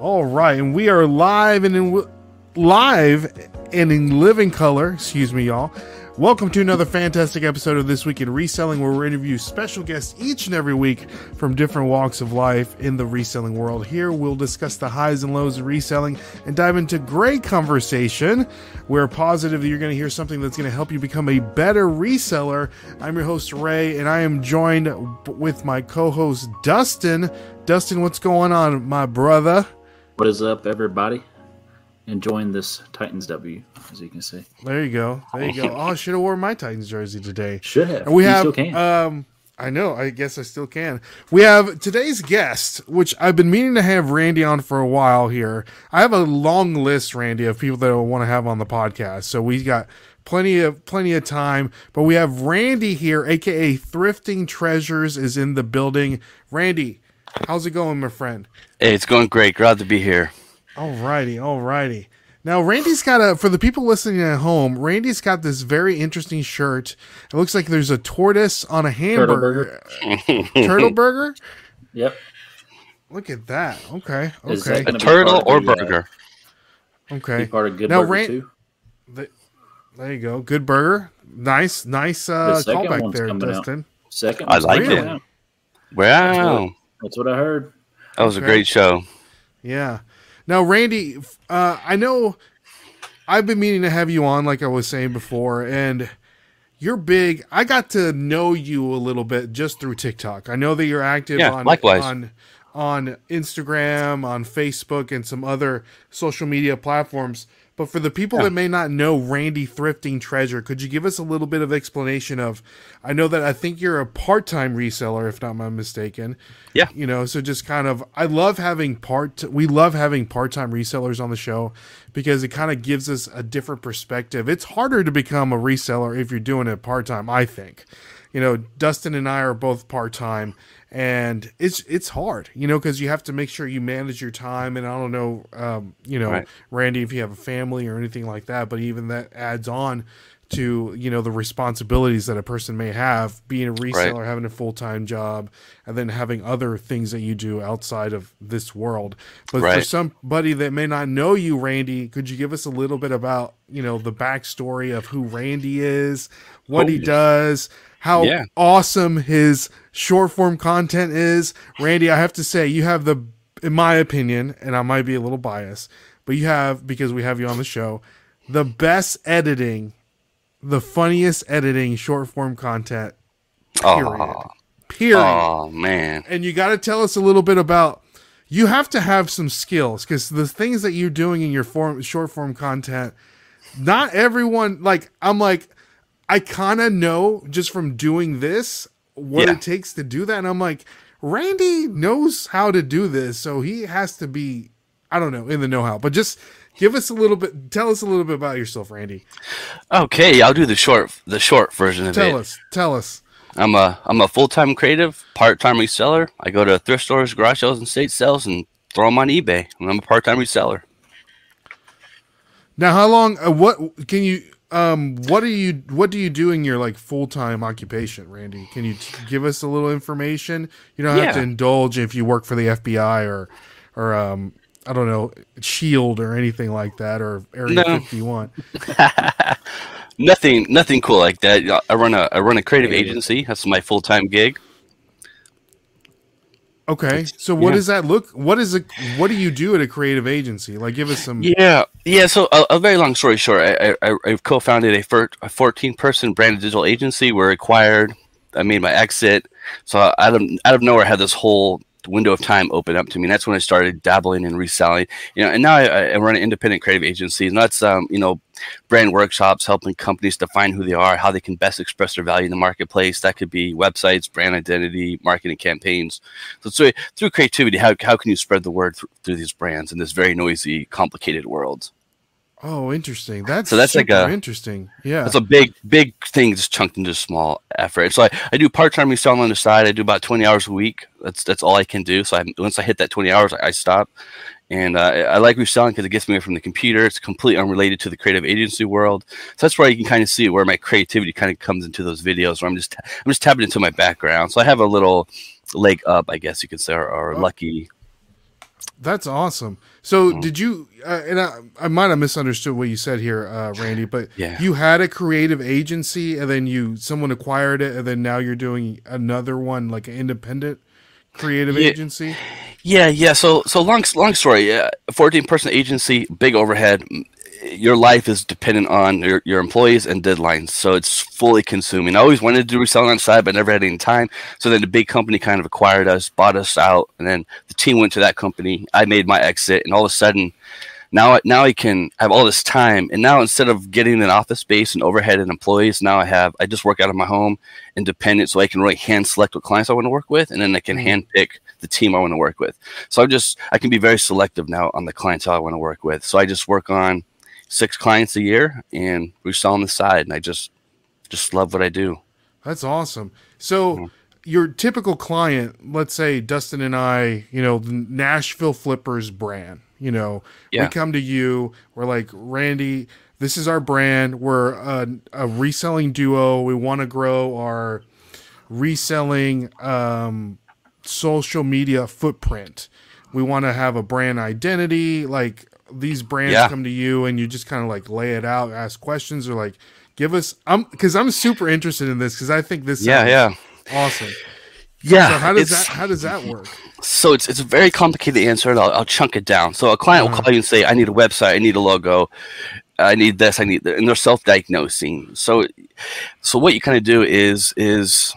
All right, and we are live and in live and in living color. Excuse me, y'all. Welcome to another fantastic episode of This Week in Reselling, where we interview special guests each and every week from different walks of life in the reselling world. Here, we'll discuss the highs and lows of reselling and dive into great conversation. We're positive that you're going to hear something that's going to help you become a better reseller. I'm your host, Ray, and I am joined with my co host, Dustin. Dustin, what's going on, my brother? What is up, everybody? Enjoying this Titans W, as you can see. There you go. There you go. Oh, I should have worn my Titans jersey today. Should have. And we You have. Um, I know. I guess I still can. We have today's guest, which I've been meaning to have Randy on for a while. Here, I have a long list, Randy, of people that I want to have on the podcast. So we've got plenty of plenty of time. But we have Randy here, aka Thrifting Treasures, is in the building. Randy, how's it going, my friend? Hey, it's going great. Glad to be here. Alrighty, alrighty. Now Randy's got a for the people listening at home. Randy's got this very interesting shirt. It looks like there's a tortoise on a hamburger. Turtle burger. yep. Look at that. Okay, okay, that gonna Turtle or of the, uh, burger? Be okay. part of Good Now, Burger Ran- too. There you go. Good burger. Nice, nice uh, The second callback one's there, coming out. Second. I like coming it. out. Wow, That's what I heard. That was Okay. a great show. Yeah. Now, Randy, uh, I know I've been meaning to have you on, like I was saying before, and you're big. I got to know you a little bit just through TikTok. I know that you're active Yeah, on likewise. on on Instagram, on Facebook, and some other social media platforms. But for the people Yeah. that may not know Randy Thrifting Treasure, could you give us a little bit of explanation of? I know that I think you're a part-time reseller, if not my mistaken Yeah, you know so just kind of i love having part we love having part-time resellers on the show because it kind of gives us a different perspective it's harder to become a reseller if you're doing it part-time i think you know dustin and i are both part-time and it's it's hard you know because you have to make sure you manage your time and i don't know um, you know Right. randy if you have a family or anything like that but even that adds on to you know the responsibilities that a person may have being a reseller having a full-time job and then having other things that you do outside of this world but for somebody that may not know you randy could you give us a little bit about you know the backstory of who randy is what he Oh. does how Yeah. awesome his short form content is randy i have to say you have the in my opinion and i might be a little biased but you have because we have you on the show the best editing the funniest editing short form content period. Oh, period. Oh man, and you got to tell us a little bit about you have to have some skills because the things that you're doing in your form short form content not everyone like i'm like i kind of know just from doing this what Yeah. it takes to do that and i'm like randy knows how to do this so he has to be i don't know in the know-how but just give us a little bit tell us a little bit about yourself randy okay. I'll do the short, the short version of it. tell us tell us I'm a, I'm a full time creative, part time reseller. I go to thrift stores, garage sales, and state sales, and throw them on eBay. And I'm a part time reseller. Now, how long? Uh, what can you? Um, what do you? What do you do in your like full time occupation, Randy? Can you t- give us a little information? You don't have to indulge if you work for the FBI or, or um, I don't know, Shield or anything like that, or Area No. Fifty One. Nothing, nothing cool like that. I run a, I run a creative agency. That's my full time gig. Okay, so what yeah. does that look? What is it? What do you do at a creative agency? Like, give us some. Yeah, yeah. So a, a very long story short, I, I, I co-founded a, a 14-person branded digital agency. We're acquired. I made my exit. So out of out of nowhere, I had this whole window of time open up to me. And that's when I started dabbling in reselling. You know, and now I, I run an independent creative agency, and that's um, you know, brand workshops, helping companies define who they are, how they can best express their value in the marketplace. That could be websites, brand identity, marketing campaigns. So, so through creativity, how how can you spread the word th- through these brands in this very noisy, complicated world? Oh, interesting. That's So that's like a- interesting. Yeah. that's a big, big thing just chunked into small effort. So I, I do part time reselling on the side. I do about twenty hours a week. That's that's all I can do. So I, once I hit that twenty hours, I, I stop. And uh, I I like reselling because it gets me away from the computer. It's completely unrelated to the creative agency world. So that's where you can kind of see where my creativity kind of comes into those videos. Where I'm just I'm just tapping into my background. So I have a little leg up, I guess you could say, or, or Oh. lucky. That's awesome. So, did you? Uh, and I, I might have misunderstood what you said here, uh, Randy. But Yeah. you had a creative agency, and then you someone acquired it, and then now you're doing another one, like an independent creative Yeah. agency. Yeah, yeah. So, so long, long story. Yeah, fourteen person agency, big overhead. Your life is dependent on your, your employees and deadlines, so it's fully consuming. I always wanted to do reselling on the side, but never had any time. So then the big company kind of acquired us, bought us out, and then the team went to that company. I made my exit, and all of a sudden, now I, now I can have all this time. And now instead of getting an office space and overhead and employees, now I have I just work out of my home, independent, so I can really hand select what clients I want to work with, and then I can Mhm. hand pick the team I want to work with. So I'm just I can be very selective now on the clientele I want to work with. So I just work on six clients a year and we sell on the side, and I just just love what I do. That's awesome. So, your typical client, let's say Dustin and I, you know, the Nashville Flippers brand, you know, we come to you, we're like, Randy, this is our brand. We're a, a reselling duo. We want to grow our reselling um, social media footprint. We want to have a brand identity. Like these brands Yeah. come to you and you just kind of like lay it out, ask questions, or like give us. I'm because I'm super interested in this because I think this Yeah, yeah, awesome. yeah. So how does that how does that work? So it's it's a very complicated answer, and I'll, I'll chunk it down. So a client Uh-huh. will call you and say, "I need a website, I need a logo, I need this, I need," that," and they're self-diagnosing. So, so what you kind of do is is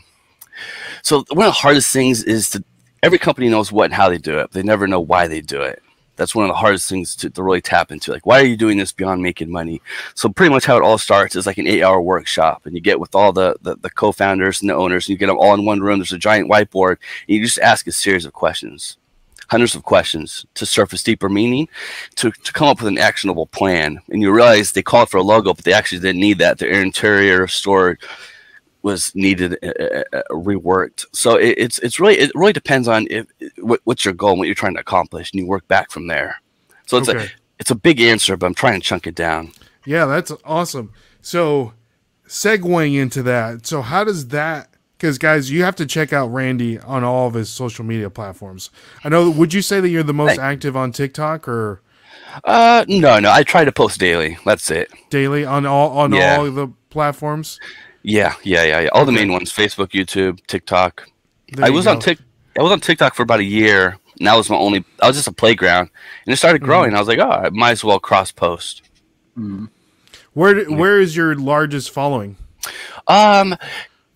so one of the hardest things is to every company knows what and how they do it. But they never know why they do it. That's one of the hardest things to, to really tap into. Like, why are you doing this beyond making money? So pretty much how it all starts is like an eight-hour workshop, and you get with all the, the the co-founders and the owners, and you get them all in one room. There's a giant whiteboard, and you just ask a series of questions, hundreds of questions to surface deeper meaning, to, to come up with an actionable plan. And you realize they called for a logo, but they actually didn't need that. Their interior store was needed uh, uh, uh, reworked. So it, it's it's really it really depends on if what, what's your goal, and what you're trying to accomplish, and you work back from there. So it's Okay. a it's a big answer, but I'm trying to chunk it down. Yeah, that's awesome. So, segueing into that, so how does that? Because guys, you have to check out Randy on all of his social media platforms. I know. Would you say that you're the most active on TikTok or Uh, no, no, I try to post daily. That's it. daily on all on Yeah. all the platforms? Yeah, yeah, yeah, yeah. All the main ones: Facebook, YouTube, TikTok. There I was go. on Tik. I was on TikTok for about a year. And that was my only. I was just a playground, and it started Mm-hmm. growing. I was like, oh, I might as well cross post. Where where is your largest following? Um,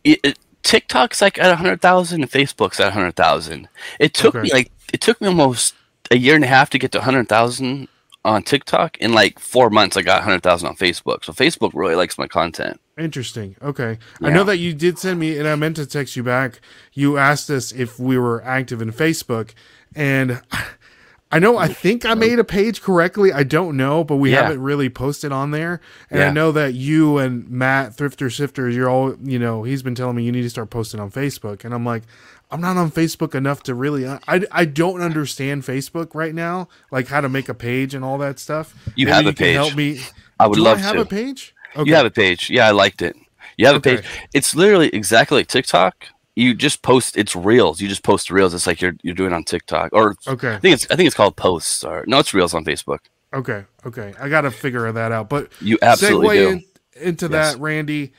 it, it, TikTok's like at hundred thousand, and Facebook's at hundred thousand. It took Okay. me like it took me almost a year and a half to get to hundred thousand on TikTok. In like four months, I got hundred thousand on Facebook. So Facebook really likes my content. Interesting. Okay. I know that you did send me, and I meant to text you back. You asked us if we were active in Facebook, and I know I think I made a page correctly. I don't know, but we Yeah. haven't really posted on there. And I know that you and Matt Thrifter Sifters, you're all, you know, he's been telling me you need to start posting on Facebook, and I'm like, I'm not on Facebook enough to really. I, I don't understand Facebook right now, like how to make a page and all that stuff. You Maybe have a can page. Help me. I would Do love I have to. a page? Okay. You have a page. Yeah, I liked it. You have Okay. a page. It's literally exactly like TikTok. You just post. It's reels. You just post reels. It's like you're you're doing on TikTok. Or Okay. I think it's I think it's called posts. Or no, it's reels on Facebook. Okay, okay. I got to figure that out. But You absolutely segue do. in, into Yes. that, Randy.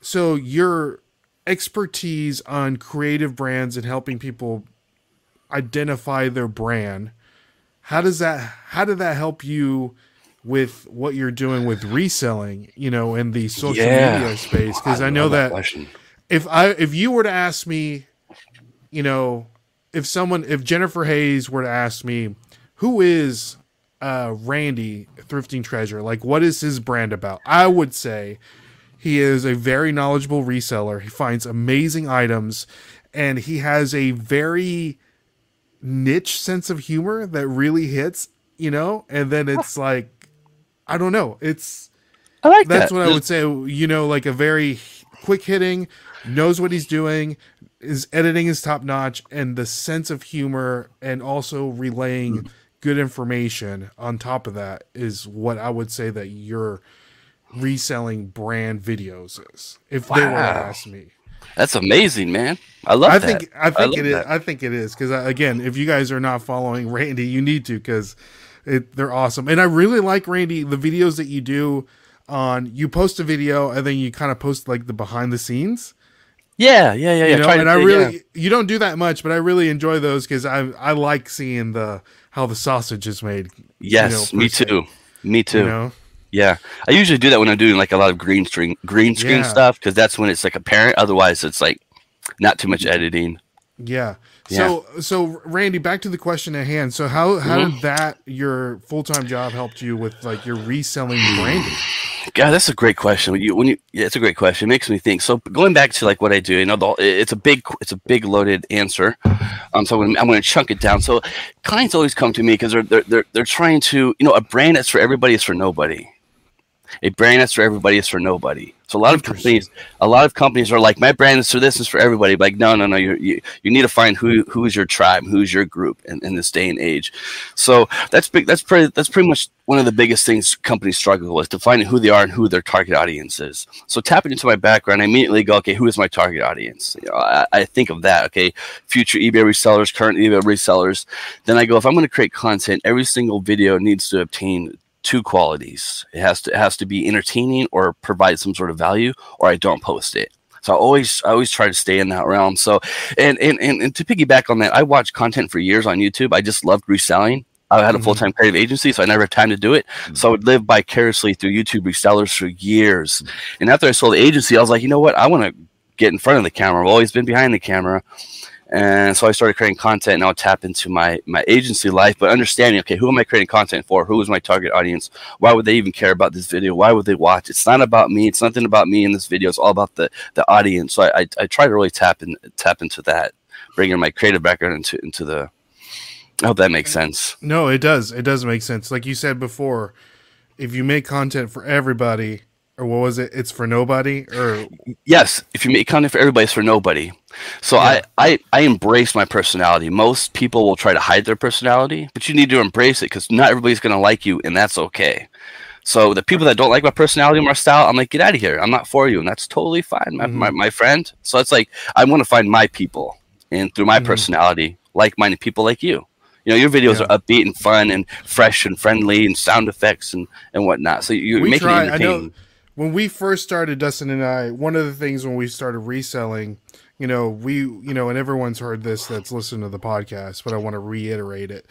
So your expertise on creative brands and helping people identify their brand. How does that? How did that help you with what you're doing with reselling? You know, in the social Yeah. media space, because I, know love that if I if you were to ask me, you know, if someone if Jennifer Hayes were to ask me, who is uh Randy Thrifting Treasure? Like what is his brand about? I would say he is a very knowledgeable reseller. He finds amazing items and he has a very niche sense of humor that really hits, you know? And then it's like I don't know. It's I like that's that. what I would say. You know, like a very quick hitting, knows what he's doing, his editing is top notch, and the sense of humor and also relaying hmm. good information on top of that is what I would say that your reselling brand videos is. If they were to ask me. That's amazing, man. I love I that. think I think love it is. I think it is because uh, again, if you guys are not following Randy, you need to because they're awesome. And I really like Randy the videos that you do on. You post a video and then you kind of post like the behind the scenes. Yeah, yeah, yeah, yeah. You know, and I do- really yeah. you don't do that much, but I really enjoy those because I I like seeing the how the sausage is made. Yes, you know, me too. Me too. You know, Yeah, I usually do that when I'm doing like a lot of green screen green screen Yeah. stuff because that's when it's like apparent. Otherwise, it's like not too much editing. yeah. So so Randy, back to the question at hand. So how how Mm-hmm. did that your full time job helped you with like your reselling branding? God, that's a great question. When you, when you, yeah, it's a great question. It makes me think. So going back to like what I do, you know, the, it's a big, it's a big loaded answer. Um, so I'm gonna, I'm going to chunk it down. So clients always come to me because they're, they're they're they're trying to, you know, a brand that's for everybody is for nobody. A brand that's for everybody is for nobody. So a lot of companies, a lot of companies are like, my brand is for this, is for everybody. Like, no, no, no. You you you need to find who who's your tribe, who's your group in, in this day and age. So that's big. That's pretty. That's pretty much one of the biggest things companies struggle with: defining who they are and who their target audience is. So tapping into my background, I immediately go, okay, who is my target audience? You know, I, I think of that. Okay, future eBay resellers, current eBay resellers. Then I go, if I'm going to create content, every single video needs to obtain two qualities. It has to it has to be entertaining or provide some sort of value, or I don't post it. So I always I always try to stay in that realm. So and and, and, and to piggyback on that, I watched content for years on YouTube. I just loved reselling. I had a Mhm. full time creative agency, so I never had time to do it. So I would live vicariously through YouTube resellers for years. And after I sold the agency, I was like, you know what? I want to get in front of the camera. I've always been behind the camera. And so I started creating content and I'll tap into my my agency life, but understanding, okay, who am I creating content for? Who is my target audience? Why would they even care about this video? Why would they watch? It's not about me. It's nothing about me in this video. It's all about the the audience. So I I, I try to really tap in tap into that, bringing my creative background into into the. I hope that makes sense. No, it does. It does make sense. Like you said before, if you make content for everybody, or what was it? It's for nobody, or Yes, if you make content for everybody, it's for nobody. So Yeah. I, I I embrace my personality. Most people will try to hide their personality, but you need to embrace it because not everybody's gonna like you, and that's okay. So the people that don't like my personality or my style, I'm like, get out of here. I'm not for you, and that's totally fine, my, Mhm. my, my friend. So it's like I want to find my people, and through my Mhm. personality, like-minded people like you. You know, your videos Yeah. are upbeat and fun and fresh and friendly and sound effects and, and whatnot. So you're we making try. it entertaining. When we first started, Dustin and I. One of the things when we started reselling, you know, we, you know, and everyone's heard this that's listened to the podcast, but I want to reiterate it.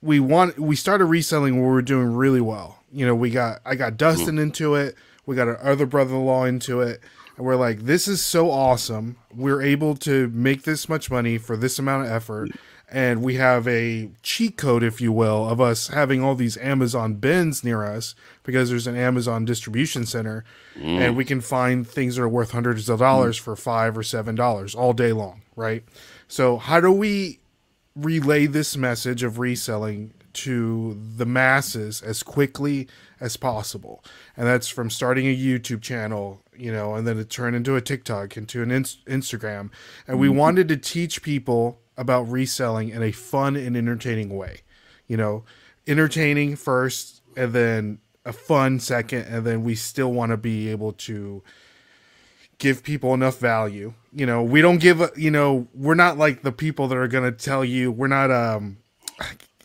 We want we started reselling when we were doing really well. You know, we got I got Dustin mm-hmm. into it. We got our other brother-in-law into it. And we're like, this is so awesome. We're able to make this much money for this amount of effort. And we have a cheat code, if you will, of us having all these Amazon bins near us because there's an Amazon distribution center. And mm. we can find things that are worth hundreds of dollars mm. for five or seven dollars all day long, right? So, how do we relay this message of reselling to the masses as quickly as possible. And that's from starting a YouTube channel, you know, and then it turned into a TikTok, into an ins- Instagram. And we mm-hmm. wanted to teach people about reselling in a fun and entertaining way. You know, entertaining first and then a fun second. And then we still want to be able to give people enough value. You know, we don't give, a, you know, we're not like the people that are going to tell you, we're not, um,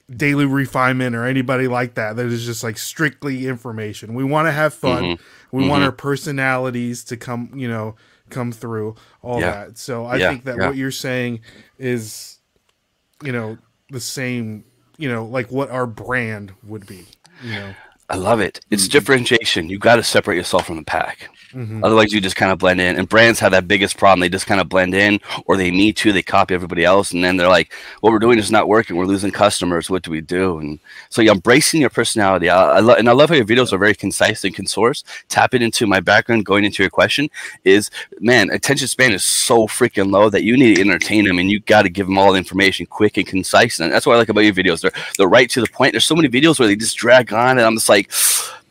daily refinement or anybody like that that is just like strictly information we want to have fun Mhm. we want Mhm. our personalities to come you know come through all Yeah. that so i Yeah, think that yeah. what you're saying is you know the same you know like what our brand would be you know I love it. It's Mm-hmm. differentiation. You got to separate yourself from the pack. Mhm. Otherwise, you just kind of blend in. And brands have that biggest problem. They just kind of blend in, or they me too. They copy everybody else, and then they're like, "What we're doing is not working. We're losing customers. What do we do?" And so, you're embracing your personality. I, I lo- and I love how your videos are very concise and concise. Tapping into my background, going into your question is, man, attention span is so freaking low that you need to entertain them, and you got to give them all the information quick and concise. And that's what I like about your videos. They're they're right to the point. There's so many videos where they just drag on, and I'm just like,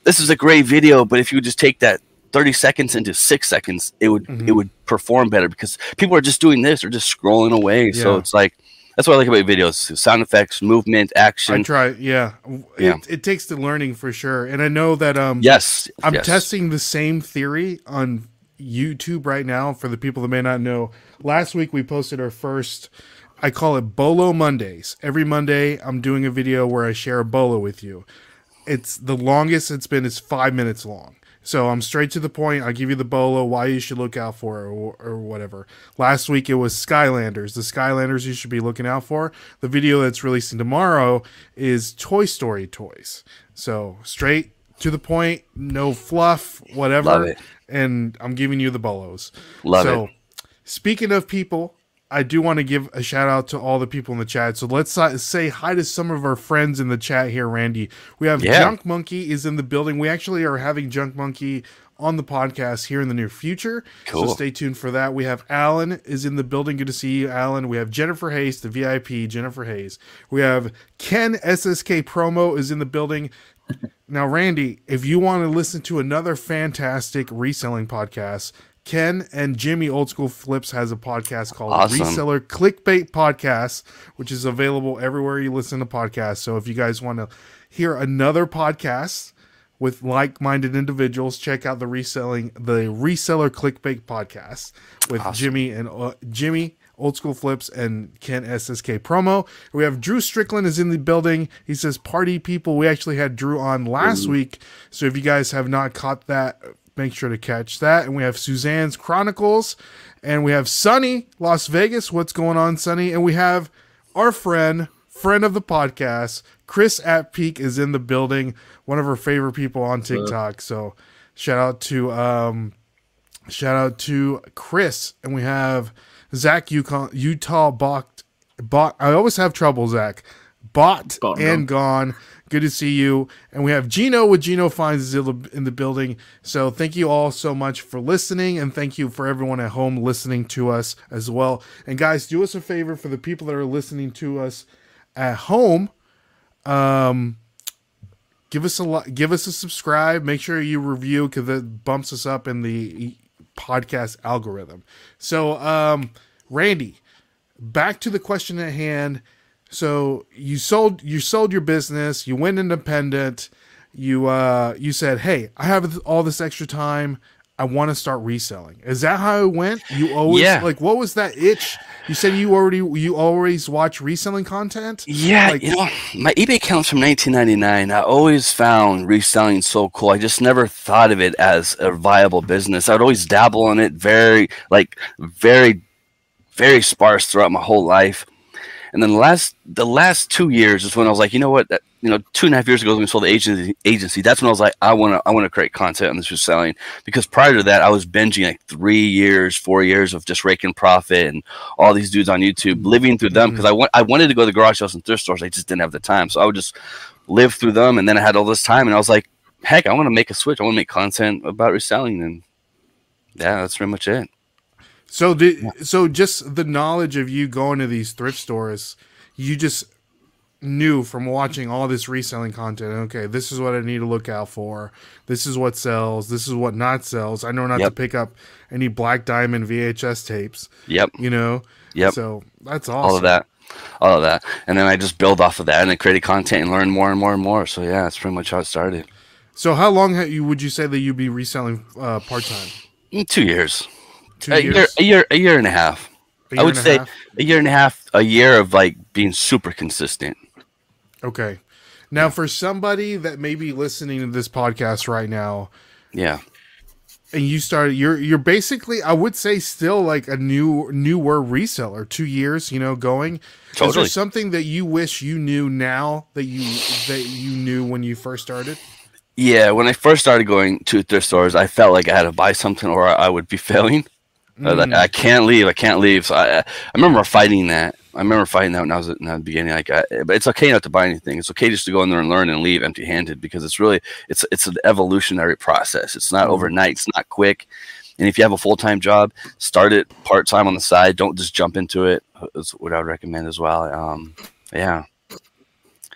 this is a great video, but if you just take that 30 seconds into six seconds, it would Mhm. it would perform better because people are just doing this or just scrolling away. So it's like that's what I like about videos: sound effects, movement, action. i try yeah. Yeah. It, it takes the learning for sure and i know that um yes, i'm yes. testing the same theory on YouTube right now. For the people that may not know, last week we posted our first. I call it Bolo Mondays. Every Monday, I'm doing a video where I share a bolo with you. It's the longest it's been is five minutes long. So I'm straight to the point. I give you the bolo, why you should look out for, it, or, or whatever. Last week it was Skylanders. The Skylanders you should be looking out for. The video that's releasing tomorrow is Toy Story toys. So straight to the point, no fluff, whatever. Love it. And I'm giving you the bolos. Love so, it. Speaking of people, I do want to give a shout out to all the people in the chat. So let's uh, say hi to some of our friends in the chat here, Randy. We have Yeah. Junk Monkey is in the building. We actually are having Junk Monkey on the podcast here in the near future. So Cool. stay tuned for that. We have Alan is in the building. Good to see you, Alan. We have Jennifer Hayes, the VIP, Jennifer Hayes. We have Ken SSK promo is in the building. Now, Randy, if you want to listen to another fantastic reselling podcast, Ken and Jimmy Old School Flips has a podcast called Awesome. Reseller Clickbait Podcast, which is available everywhere you listen to podcasts. So if you guys want to hear another podcast with like-minded individuals, check out the reselling the Reseller Clickbait Podcast with Jimmy and uh, Jimmy Old School Flips and Ken SSK promo. We have Drew Strickland is in the building. He says, "Party people." We actually had Drew on last week, so if you guys have not caught that, make sure to catch that. And we have Suzanne's Chronicles, and we have Sunny Las Vegas. What's going on, Sunny? And we have our friend, friend of the podcast, Chris at Peak is in the building. One of her favorite people on TikTok. So shout out to um, Shout out to Chris, and we have Zach Utah, Utah Bot. Bot. I always have trouble, Zach. Bot Bot and gone. Good to see you. And we have Gino with Gino Finds in the- building. So thank you all so much for listening, and thank you for everyone at home listening to us as well. And guys, do us a favor for the people that are listening to us at home. Um, give us a li- give us a subscribe. Make sure you review because it bumps us up in the podcast algorithm. So, um, Randy, back to the question at hand. So you sold you sold your business. You went independent. You uh you said, "Hey, I have all this extra time. I want to start reselling." Is that how it went? You always Yeah. like what was that itch? You said you already you always watch reselling content. Yeah, Like- you know, my eBay account's from 1999. I always found reselling so cool. I just never thought of it as a viable business. I'd always dabble in it, very like very, very sparse throughout my whole life. And then the last the last two years is when I was like, you know what, that, you know, two and a half years ago when we sold the agency. Agency, that's when I was like, I want to I want to create content on this reselling because prior to that, I was binging like three years, four years of just raking profit and all these dudes on YouTube, mm-hmm. living through them mm-hmm. because I want I wanted to go to the garage sales and thrift stores. I just didn't have the time, so I would just live through them. And then I had all this time, and I was like, heck, I want to make a switch. I want to make content about reselling, and yeah, that's pretty much it. So did so just the knowledge of you going to these thrift stores, you just knew from watching all this reselling content. Okay, this is what I need to look out for. This is what sells. This is what not sells. I know not to pick up any Black Diamond VHS tapes. Yep, You know. Yep. So that's awesome. all of that, all of that, and then I just build off of that, and then created content and learn more and more and more. So yeah, that's pretty much how it started. So how long have you would you say that you'd be reselling uh, part time? Mm, Two years, Two a years. year, a year, a year and a half. A I would say half? a year and a half, a year of like being super consistent. Okay. Now, for somebody that may be listening to this podcast right now, Yeah, and you started you're you're basically i would say still like a new newer reseller two years you know going is there Totally. something that you wish you knew now that you that you knew when you first started Yeah, when I first started going to thrift stores, I felt like I had to buy something or I would be failing. I was like, I can't leave. I can't leave. So I, I remember fighting that. I remember fighting that when I was at, in the beginning. Like, I, but it's okay not to buy anything. It's okay just to go in there and learn and leave empty-handed because it's really it's it's an evolutionary process. It's not overnight. It's not quick. And if you have a full-time job, start it part-time on the side. Don't just jump into it. Is what I would recommend as well. Um, yeah.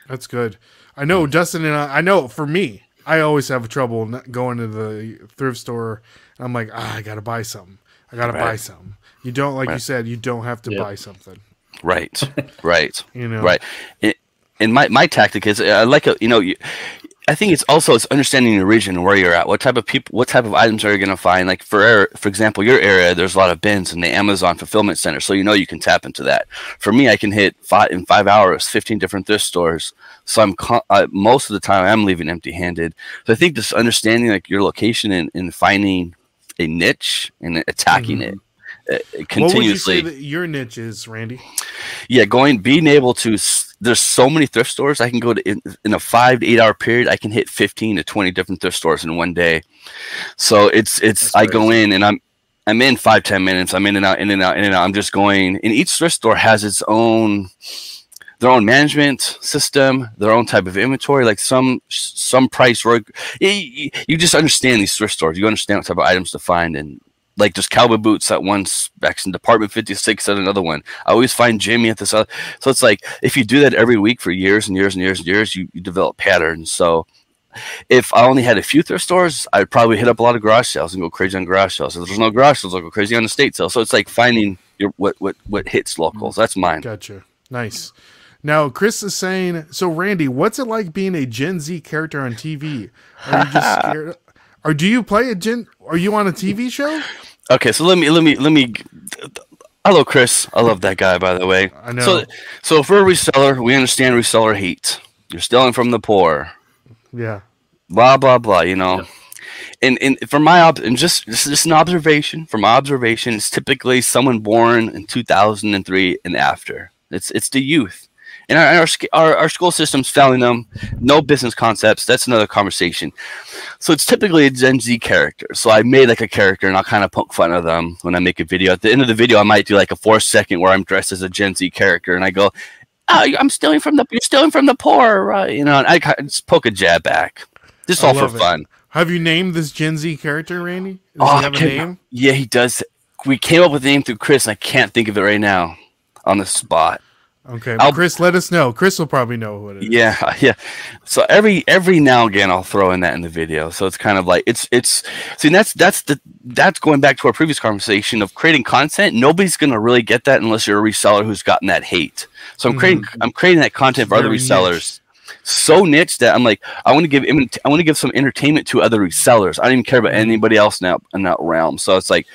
that's good i know dustin and i i know for me i always have trouble going to the thrift store and i'm like ah, i gotta buy something i gotta buy Right. something you don't like you said you don't have to Yep. buy something Right. right. you know Right. It, and my, my tactic is I like a, you know you, I think it's also it's understanding your region and where you're at. What type of people, what type of items are you going to find? Like for for example, your area, there's a lot of bins in the Amazon fulfillment center, so you know you can tap into that. For me, I can hit five in five hours, 15 different thrift stores. So I'm uh, most of the time I'm leaving empty-handed. So I think just understanding like your location and, and finding a niche and attacking mm-hmm. it uh, continuously. What would you your niche is, Randy? Yeah, going being able to there's so many thrift stores. I can go to in, in, a five to eight hour period. I can hit 15 to 20 different thrift stores in one day. So it's, it's, I go in and I'm, I'm in five ten minutes. I'm in and out, in and out, in and out. I'm just going and each thrift store has its own, their own management system, their own type of inventory, like some, some price, you, you just understand these thrift stores. You understand what type of items to find and like just cowboy boots at one specs and department 56 at another one. I always find jimmy at this other so it's like if you do that every week for years and years and years and years you, you develop patterns. So if i only had a few thrift stores i'd probably hit up a lot of garage sales and go crazy on garage sales. If there's no garage sales i'll go crazy on the state sale so it's like finding your what what what hits locals. Mm. That's mine. Gotcha. Nice now chris is saying so randy what's it like being a gen z character on tv are you just scared or do you play a gen are you on a tv show Okay, so let me let me let me. Hello, Chris. I love that guy, by the way. I know. So, so for a reseller, we understand reseller hate. You're stealing from the poor. Yeah. Blah blah blah. You know. Yeah. And, and from my ob- and just this is just an observation. From my observation, it's typically someone born in 2003 and after. It's it's the youth and our, our, our school system's failing them. No business concepts. That's another conversation. So it's typically a Gen Z character. So I made like a character and I'll kind of poke fun of them when I make a video. At the end of the video, I might do like a four second where I'm dressed as a Gen Z character and I go, "Oh, I'm stealing from the you're stealing from the poor," right? You know, and I just poke a jab back, just all for it. fun. Have you named this Gen Z character, Randy? Does oh, he have a name? Yeah, he does. We came up with a name through Chris. and I can't think of it right now on the spot. Okay, well, Chris, let us know. Chris will probably know what it is. Yeah, yeah. So every every now and again, I'll throw in that in the video. So it's kind of like it's it's. See, that's that's the that's going back to our previous conversation of creating content. Nobody's gonna really get that unless you're a reseller who's gotten that hate. So I'm mm-hmm. creating I'm creating that content for other resellers. Niche. So niche that I'm like, I want to give I want to give some entertainment to other resellers. I don't even care about mm-hmm. anybody else now in that realm. So it's like,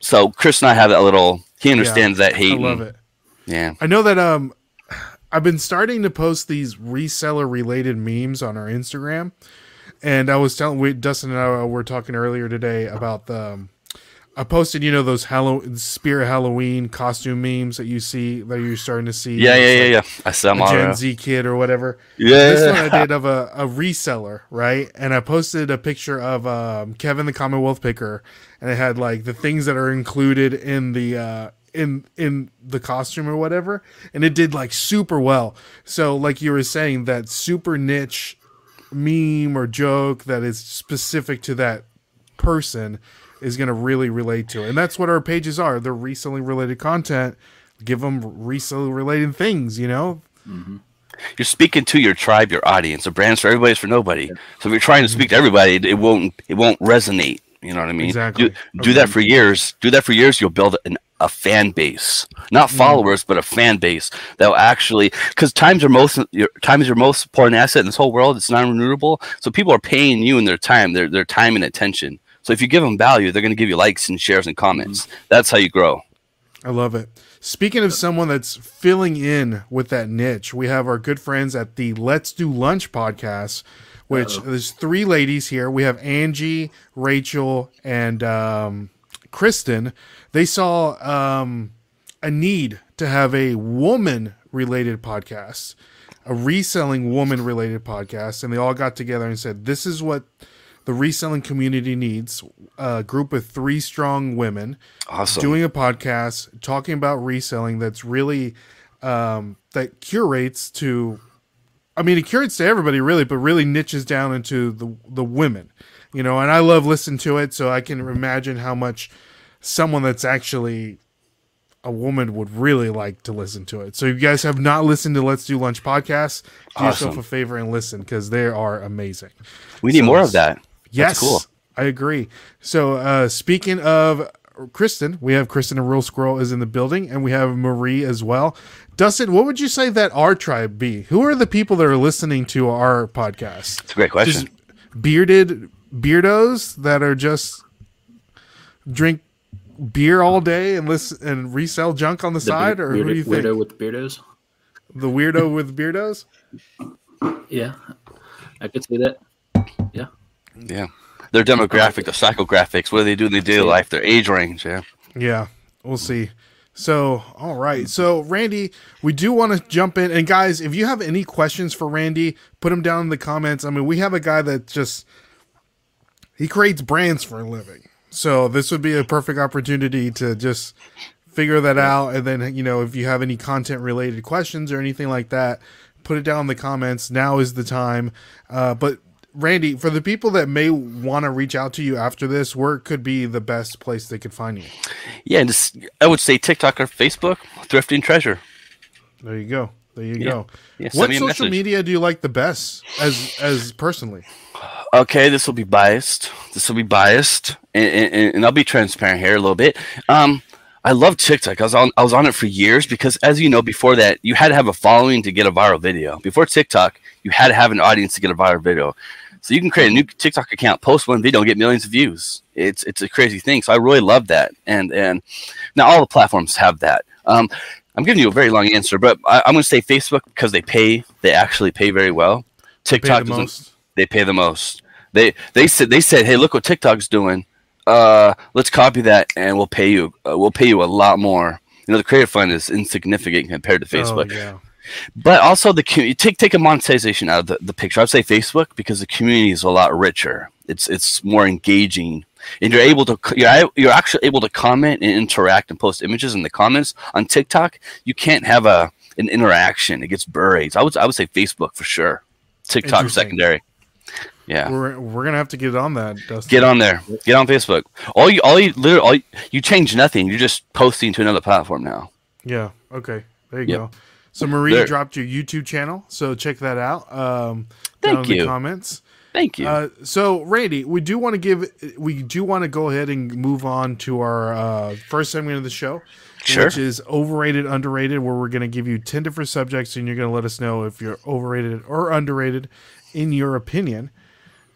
so Chris and I have that little. He understands yeah, that hate. I love it yeah. I know that um I've been starting to post these reseller related memes on our Instagram. And I was telling we Dustin and I were talking earlier today about the um, I posted, you know, those Halloween Spirit Halloween costume memes that you see that you're starting to see. Yeah, yeah, yeah, yeah. I saw a Gen Z kid or whatever. Yeah, this one I did of a, a reseller, right? And I posted a picture of um, Kevin the Commonwealth Picker, and it had like the things that are included in the uh, in in the costume or whatever and it did like super well so like you were saying that super niche meme or joke that is specific to that person is going to really relate to it and that's what our pages are they're reselling related content give them recently related things you know mm-hmm. you're speaking to your tribe your audience a brand's for everybody's for nobody so if you're trying to speak to everybody it won't it won't resonate you know what I mean? Exactly. Do, do that for years. Do that for years. You'll build an a fan base, not mm. followers, mm. but a fan base that will actually because times your most your time is your most important asset in this whole world. It's non-renewable, so people are paying you in their time, their their time and attention. So if you give them value, they're going to give you likes and shares and comments. Mm. That's how you grow. I love it. Speaking of someone that's filling in with that niche, we have our good friends at the Let's Do Lunch podcast, which Uh-oh. there's three ladies here. We have Angie, Rachel, and um, Kristen, they saw um, a need to have a woman related podcast, a reselling woman related podcast, and they all got together and said, This is what the reselling community needs a group of three strong women awesome. doing a podcast talking about reselling that's really um, that curates to I mean, it curates to everybody really, but really niches down into the the women, you know. And I love listening to it, so I can imagine how much someone that's actually a woman would really like to listen to it. So if you guys have not listened to Let's Do Lunch podcast, do awesome. yourself a favor and listen because they are amazing. We need so, more of that. Yes, cool. I agree. So uh, speaking of Kristen. We have Kristen, a real squirrel, is in the building, and we have Marie as well. Dustin, what would you say that our tribe be? Who are the people that are listening to our podcast? It's a great question. Just bearded beardos that are just drink beer all day and listen and resell junk on the, The side, beard- or who do you think? The weirdo with beardos? The weirdo with beardos? Yeah, I could see that. Yeah, Yeah. Their demographic, the psychographics, what do they do in their daily life, their age range. Yeah. Yeah, we'll see. So, all right. So, Randy, we do want to jump in. And, guys, if you have any questions for Randy, put them down in the comments. I mean, we have a guy that just, he creates brands for a living. So, this would be a perfect opportunity to just figure that out. And then, you know, if you have any content related questions or anything like that, put it down in the comments. Now is the time. Uh, but, Randy, for the people that may want to reach out to you after this, where could be the best place they could find you? Yeah. And just, I would say TikTok or Facebook, Thrifting Treasure. There you go. There you Yeah. go. Yeah, what social message. media do you like the best as as personally? Okay, this will be biased. This will be biased, and, and, and I'll be transparent here a little bit. Um, I love TikTok. I was on I was on it for years because, as you know, before that, you had to have a following to get a viral video. Before TikTok, you had to have an audience to get a viral video. So you can create a new TikTok account, post one video, and get millions of views. It's it's a crazy thing. So I really love that, and and now all the platforms have that. Um, I'm giving you a very long answer, but I, I'm going to say Facebook because they pay. They actually pay very well. TikTok the doesn't most. they pay the most. They they said they said, "Hey, look what TikTok's doing. Uh, let's copy that, and we'll pay you. Uh, we'll pay you a lot more." You know, the creator fund is insignificant compared to Facebook, Oh, yeah. but also the. Take take a monetization out of the, the picture. I'd say Facebook because the community is a lot richer. It's it's more engaging, and you're able to you're you're actually able to comment and interact and post images in the comments on TikTok. You can't have a an interaction. It gets buried. I would I would say Facebook for sure. TikTok secondary. Yeah. We're we're gonna have to get on that. Dustin. Get on there. Get on Facebook. All you, all you, literally, all you, you change nothing. You're just posting to another platform now. Yeah. Okay. There you Yep. go. So Marie There. dropped your YouTube channel, so check that out. Um, Thank you. the comments. Thank you. Uh, so Randy, we do want to give we do want to go ahead and move on to our uh, first segment of the show, Sure. which is overrated, underrated, where we're going to give you ten different subjects, and you're going to let us know if you're overrated or underrated in your opinion.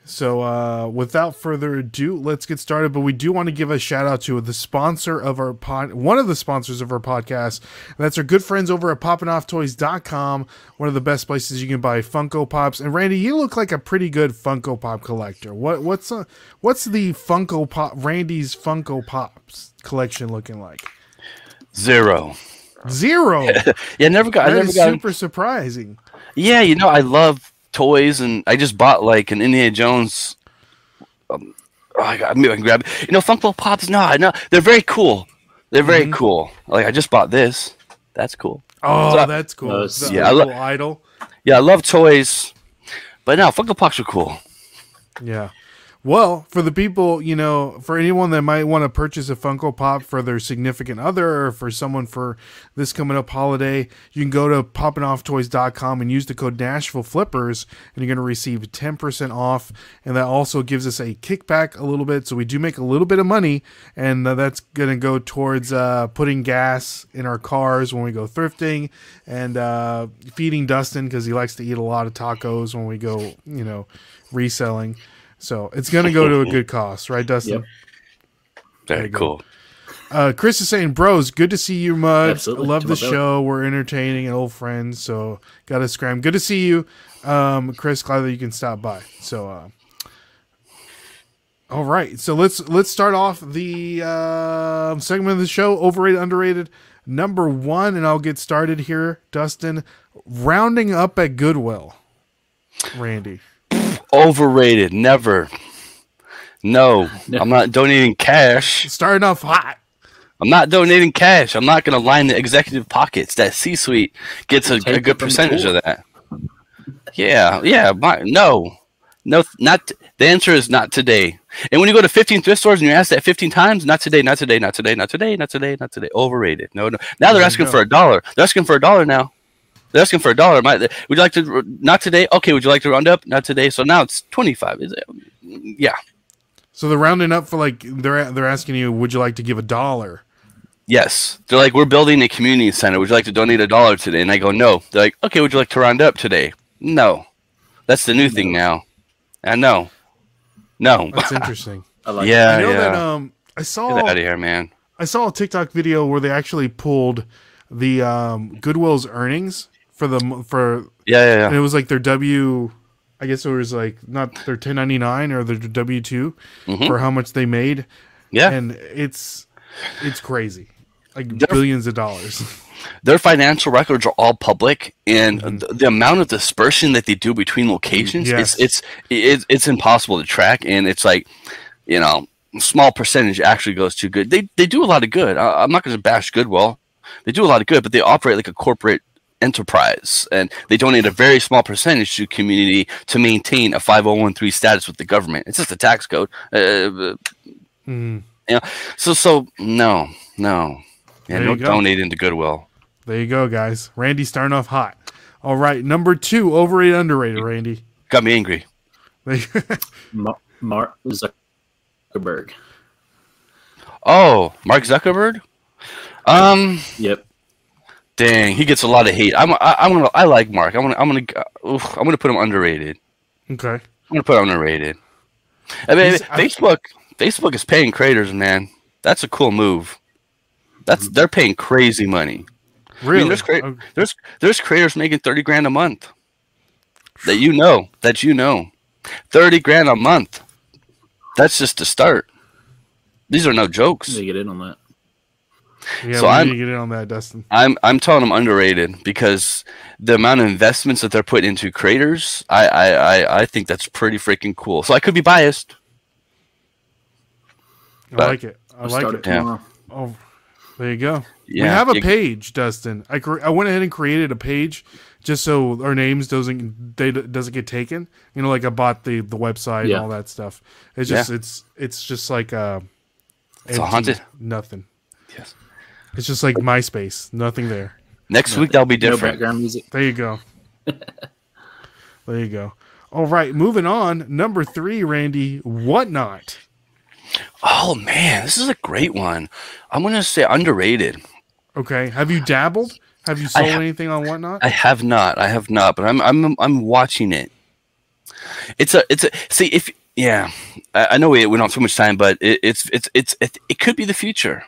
So, uh, without further ado, let's get started. But we do want to give a shout out to the sponsor of our pod, one of the sponsors of our podcast. That's our good friends over at poppingofftoys.com, one of the best places you can buy Funko Pops. And Randy, you look like a pretty good Funko Pop collector. What what's uh what's the Funko Pop Randy's Funko Pops collection looking like? Zero. Zero. Yeah, never got. I never got. super surprising. Yeah, you know, I love toys, and I just bought like an Indiana Jones. Um, oh, I got. Maybe I can grab. it. You know, Funko Pops. No, no, they're very cool. They're very Mhm. cool. Like I just bought this. That's cool. Oh, So- that's cool. Uh, The yeah, I lo- idol. Yeah, I love toys, but no, Funko Pops are cool. Yeah. Well, for the people, you know, for anyone that might want to purchase a Funko Pop for their significant other or for someone for this coming up holiday, you can go to poppingofftoys.com and use the code Nashville Flippers and you're going to receive 10% off. And that also gives us a kickback a little bit. So we do make a little bit of money and uh, that's going to go towards uh, putting gas in our cars when we go thrifting and uh, feeding Dustin because he likes to eat a lot of tacos when we go, you know, reselling. So it's going to go to a good cost, right, Dustin? Yep. Very cool. Uh, Chris is saying, "Bros, good to see you, Mud. Absolutely. Love To the my belly. show. We're entertaining and old friends. So got to scram. Good to see you, um, Chris. Glad that you can stop by. So, uh, all right. So let's let's start off the uh, segment of the show. Overrated, underrated. Number one, and I'll get started here. Dustin, rounding up at Goodwill. Randy. Overrated. Never. No, I'm not donating cash. Starting off hot. I'm not donating cash. I'm not going to line the executive pockets. That C-suite gets a, a good percentage of that. Yeah, yeah. My, no, no, not. The answer is not today. And when you go to 15 thrift stores and you ask that 15 times, not today, not today, not today, not today, not today, not today. Overrated. No, no. Now they're asking for a dollar. They're asking for a dollar now. They're asking for a dollar. Might- Would you like to? Not today. Okay. Would you like to round up? Not today. So now it's 25. Is it? Yeah. So they're rounding up for like they're they're asking you, would you like to give a dollar? Yes. They're like, we're building a community center. Would you like to donate a dollar today? And I go, no. They're like, okay, would you like to round up today? No. That's the new thing now. I know. No. That's interesting. I like yeah, I know yeah. that um I saw Get out of here, man. I saw a TikTok video where they actually pulled the um Goodwill's earnings for the for Yeah, yeah, and it was like their W I guess it was like not their 1099 or their W 2 Mhm. for how much they made Yeah. and it's it's crazy. Like They're- billions of dollars. Their financial records are all public, and Mhm. the, the amount of dispersion that they do between locations, Yes. it's, it's it's it's impossible to track. And it's like, you know, small percentage actually goes to good. They they do a lot of good. I, I'm not going to bash Goodwill. They do a lot of good, but they operate like a corporate enterprise, and they donate a very small percentage to community to maintain a 5013 status with the government. It's just a tax code. Uh, Mhm. so so no no. Yeah, There no you go. donating to Goodwill. There you go, guys. Randy starting off hot. All right, number two, overrated, underrated. Randy. Got me angry. Ma- Mark Zuckerberg. Oh, Mark Zuckerberg. Um, Yep. Dang, he gets a lot of hate. I'm, I, I'm gonna, I like Mark. I'm gonna, I'm gonna, uh, oof, I'm gonna put him underrated. okay. I'm gonna put him underrated. I mean, He's- I- Facebook, Facebook is paying creators, man. That's a cool move. That's they're paying crazy money. Really? there's great- Okay. Oh. There's, there's creators making thirty grand a month. That you know, that you know, thirty grand a month. That's just the start. These are no jokes. They get in on that. Yeah, So we I'm- need to get in on that, Dustin. I'm I'm telling them underrated because the amount of investments that they're putting into creators, I I, I, I think that's pretty freaking cool. So I could be biased. I like it. I We'll like it. it tomorrow. Oh, there you go. Yeah, we have a you- page, Dustin. I cre- I went ahead and created a page just so our names doesn't they doesn't get taken. You know, like I bought the the website Yeah. and all that stuff. It's Yeah. just it's it's just like uh, It's a empty, haunted- Nothing. Yes. It's just like MySpace. Nothing there. Next week that'll be No different. background music. There you go. there you go. All right, moving on. Number three, Randy. Whatnot. oh man, this is a great one. I'm gonna say underrated. Okay. Have you dabbled? Have you sold ha- anything on Whatnot? I have not. I have not, but I'm I'm I'm watching it. It's a it's a see if yeah. I, I know we, we don't have too much time, but it, it's it's it's it, it could be the future.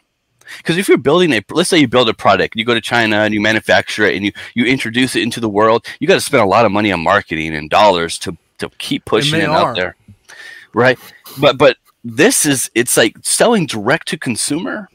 Because if you're building a, let's say you build a product, you go to China and you manufacture it and you, you introduce it into the world, you got to spend a lot of money on marketing and dollars to, to keep pushing it are. out there, right? But but this is it's like selling direct to consumer.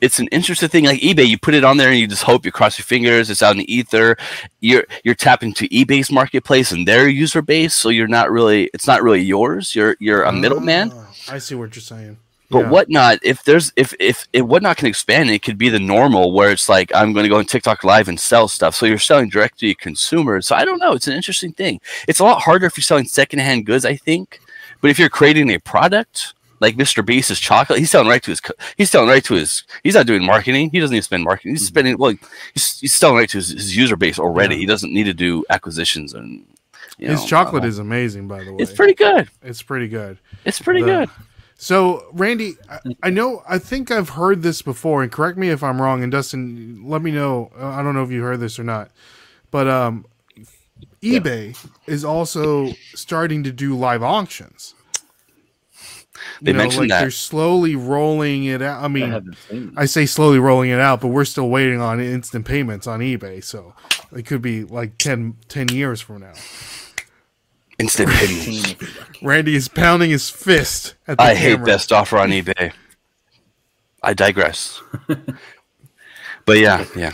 It's an interesting thing. Like eBay, you put it on there and you just hope you cross your fingers. It's out in the ether. You're you're tapping to eBay's marketplace and their user base, so you're not really it's not really yours. You're you're a middleman. Ah, I see what you're saying. But Yeah. whatnot, if there's if if if whatnot can expand, it could be the normal where it's like I'm going to go on TikTok live and sell stuff. So you're selling direct to your consumers. So I don't know. It's an interesting thing. It's a lot harder if you're selling secondhand goods, I think. But if you're creating a product like Mr. Beast's chocolate, he's selling right to his. He's selling right to his. He's not doing marketing. He doesn't even spend marketing. He's spending well. He's, he's selling right to his, his user base already. Yeah. He doesn't need to do acquisitions and. You His know, chocolate uh, is amazing, by the way. It's pretty good. It's pretty good. It's pretty The- good. So, Randy, I, I know, I think I've heard this before, and correct me if I'm wrong. And Dustin, let me know. uh, I don't know if you heard this or not, but um, eBay is also starting to do live auctions. You They mentioned like that. they're slowly rolling it out. I I mean, haven't. I say slowly rolling it out, but we're still waiting on instant payments on eBay. So it could be like 10, 10 years from now. Instant. Seen. Randy is pounding his fist at the I hate camera. best offer on eBay. I digress. but yeah, yeah.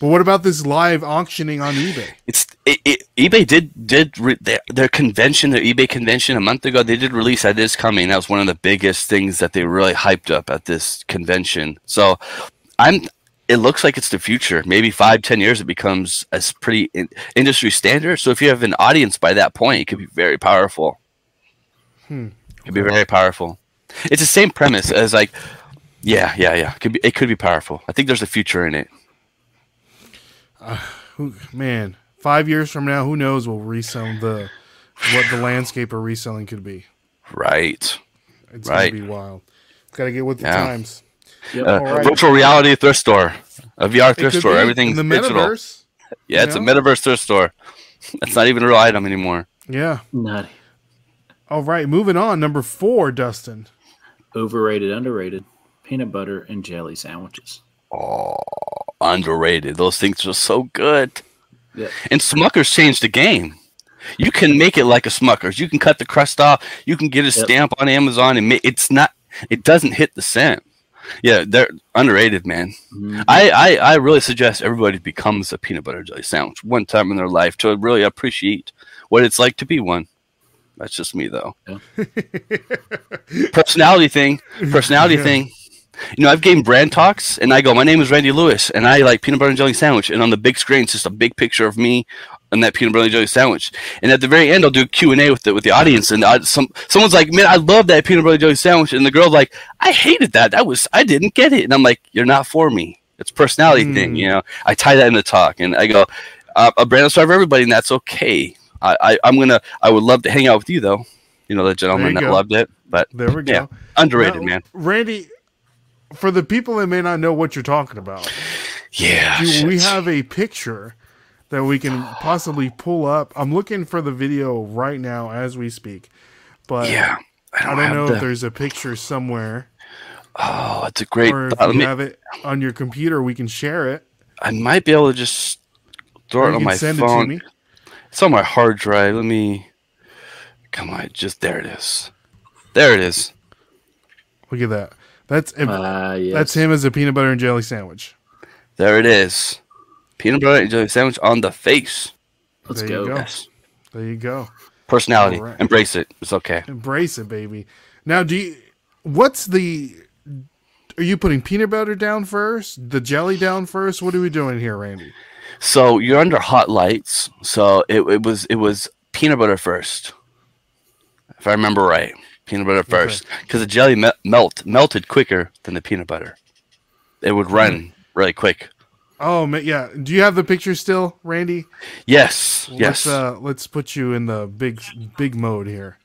But what about this live auctioning on eBay? It's it, it, eBay did did re, their, their convention, their eBay convention a month ago. They did release that is coming. That was one of the biggest things that they really hyped up at this convention. So I'm. It looks like it's the future. Maybe five, ten years, it becomes as pretty in, industry standard. So if you have an audience by that point, it could be very powerful. Hmm. It could be very powerful. It's the same premise as like, yeah, yeah, yeah. It could be, it could be powerful. I think there's a future in it. Who, man, five years from now, who knows We'll resell the what the landscape of reselling could be. Right. It's Right. gonna be wild. Got to get with the Yeah. times. Yep. Uh, All right. Virtual reality thrift store, a VR thrift store. be Everything's in the digital. metaverse. Yeah, it's you a metaverse thrift store. It's not even a real item anymore. Yeah. Nutty. All right, moving on. Number four, Dustin. Overrated, underrated. Peanut butter and jelly sandwiches. Oh, underrated. Those things are so good. Yep. And Smuckers changed the game. You can make it like a Smuckers. You can cut the crust off. You can get a Yep. stamp on Amazon, and ma- it's not. It doesn't hit the cent. Yeah, they're underrated, man. Mhm. I, I, I really suggest everybody becomes a peanut butter jelly sandwich one time in their life to really appreciate what it's like to be one. That's just me, though. Yeah. Personality thing. Personality Yeah. thing. You know, I've gained brand talks, and I go, "My name is Randy Lewis, and I like peanut butter and jelly sandwich." And on the big screen, it's just a big picture of me and that peanut butter and jelly sandwich. And at the very end, I'll do Q and A with the with the audience, and I, some someone's like, "Man, I love that peanut butter and jelly sandwich," and the girl's like, "I hated that. That was I didn't get it." And I'm like, "You're not for me. It's a personality Mm. thing." You know, I tie that in the talk, and I go, uh, "A brand is for everybody, and that's okay." I, I I'm gonna I would love to hang out with you though. You know, the gentleman that go. loved it, but There we go. Yeah. underrated, Now, man. Randy, for the people that may not know what you're talking about, Yeah, do we have a picture that we can possibly pull up? I'm looking for the video right now as we speak, but Yeah, I I don't, don't know the, if there's a picture somewhere, Oh, it's a great. or if thought. You me- have it on your computer, we can share it. I might be able to just throw Or it on my send it to phone. me. It's on my hard drive. Let me. Come on, just there it is. There it is. Look at that. That's Ah, yes. that's him as a peanut butter and jelly sandwich. There it is. Peanut butter and jelly sandwich on the face. Let's there go. you go. Yes. There you go. Personality. All right. Embrace it. It's okay. Embrace it, baby. Now, do you? What's the? Are you putting peanut butter down first? The jelly down first? What are we doing here, Randy? So you're under hot lights. So it, it was it was peanut butter first, if I remember right. Peanut butter first, because the jelly me- melt melted quicker than the peanut butter. It would run hmm. really quick. Oh, man, yeah. Do you have the picture still, Randy? Yes, yes. Let's uh, let's put you in the big big mode here.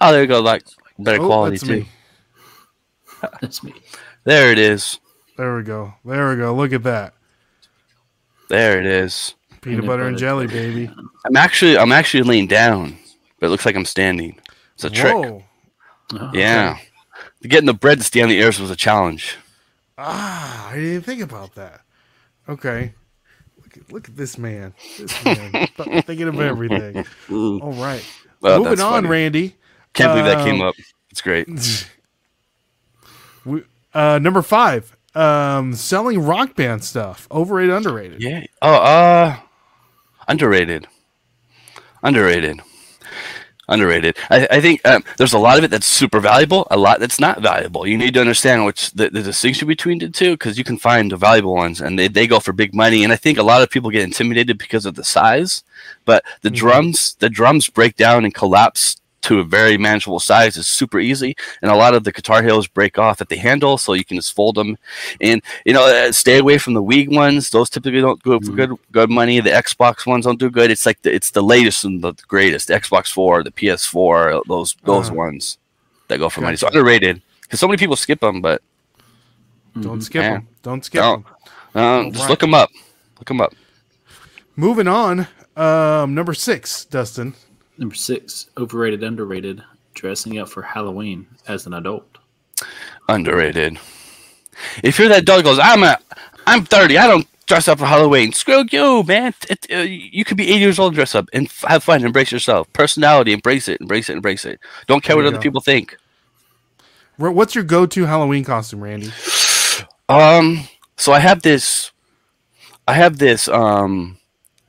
oh, there you go. Like better Oh, quality that's too. me. That's me. There it is. There we go. There we go. Look at that. There it is. Peanut, butter and jelly, baby. I'm actually I'm actually laying down, but it looks like I'm standing. It's a trick. Whoa. Oh, Yeah. Getting the bread to stay on the airs was a challenge. Ah, I didn't think about that. Okay. Look at, look at this man. This man thinking of everything. All right. Well, Moving on, funny. Randy. Can't believe that came Um, up. It's great. We, uh, number five, um, selling rock band stuff. Overrated, underrated. Yeah. Oh, uh, underrated. Underrated. Underrated. I, I think um, there's a lot of it that's super valuable, a lot that's not valuable. You need to understand which the, the distinction between the two because you can find the valuable ones and they, they go for big money. And I think a lot of people get intimidated because of the size, but the Mhm. drums, the drums break down and collapse to a very manageable size is super easy. And a lot of the guitar hills break off at the handle, so you can just fold them. And you know, uh, stay away from the Wii ones; those typically don't go for Mhm. good good money. The Xbox ones don't do good. It's like the, it's the latest and the greatest. The Xbox Four, the PS4, those those Uh-huh. ones that go for money. So underrated because so many people skip them, but Don't Mhm. skip Yeah. them. Don't skip Don't. them. um, just look them up. Look them up. Moving on. Um, number six, Dustin. Number six, overrated, underrated. Dressing up for Halloween as an adult. Underrated. If you're that dog goes, I'm a, I'm 30. I don't dress up for Halloween. Screw you, man. It, uh, you could be 80 years old and dress up and f- have fun. Embrace yourself. Personality. Embrace it. Embrace it. Embrace it. Don't care There what other go. people think. What's your go-to Halloween costume, Randy? Um. So I have this. I have this. Um.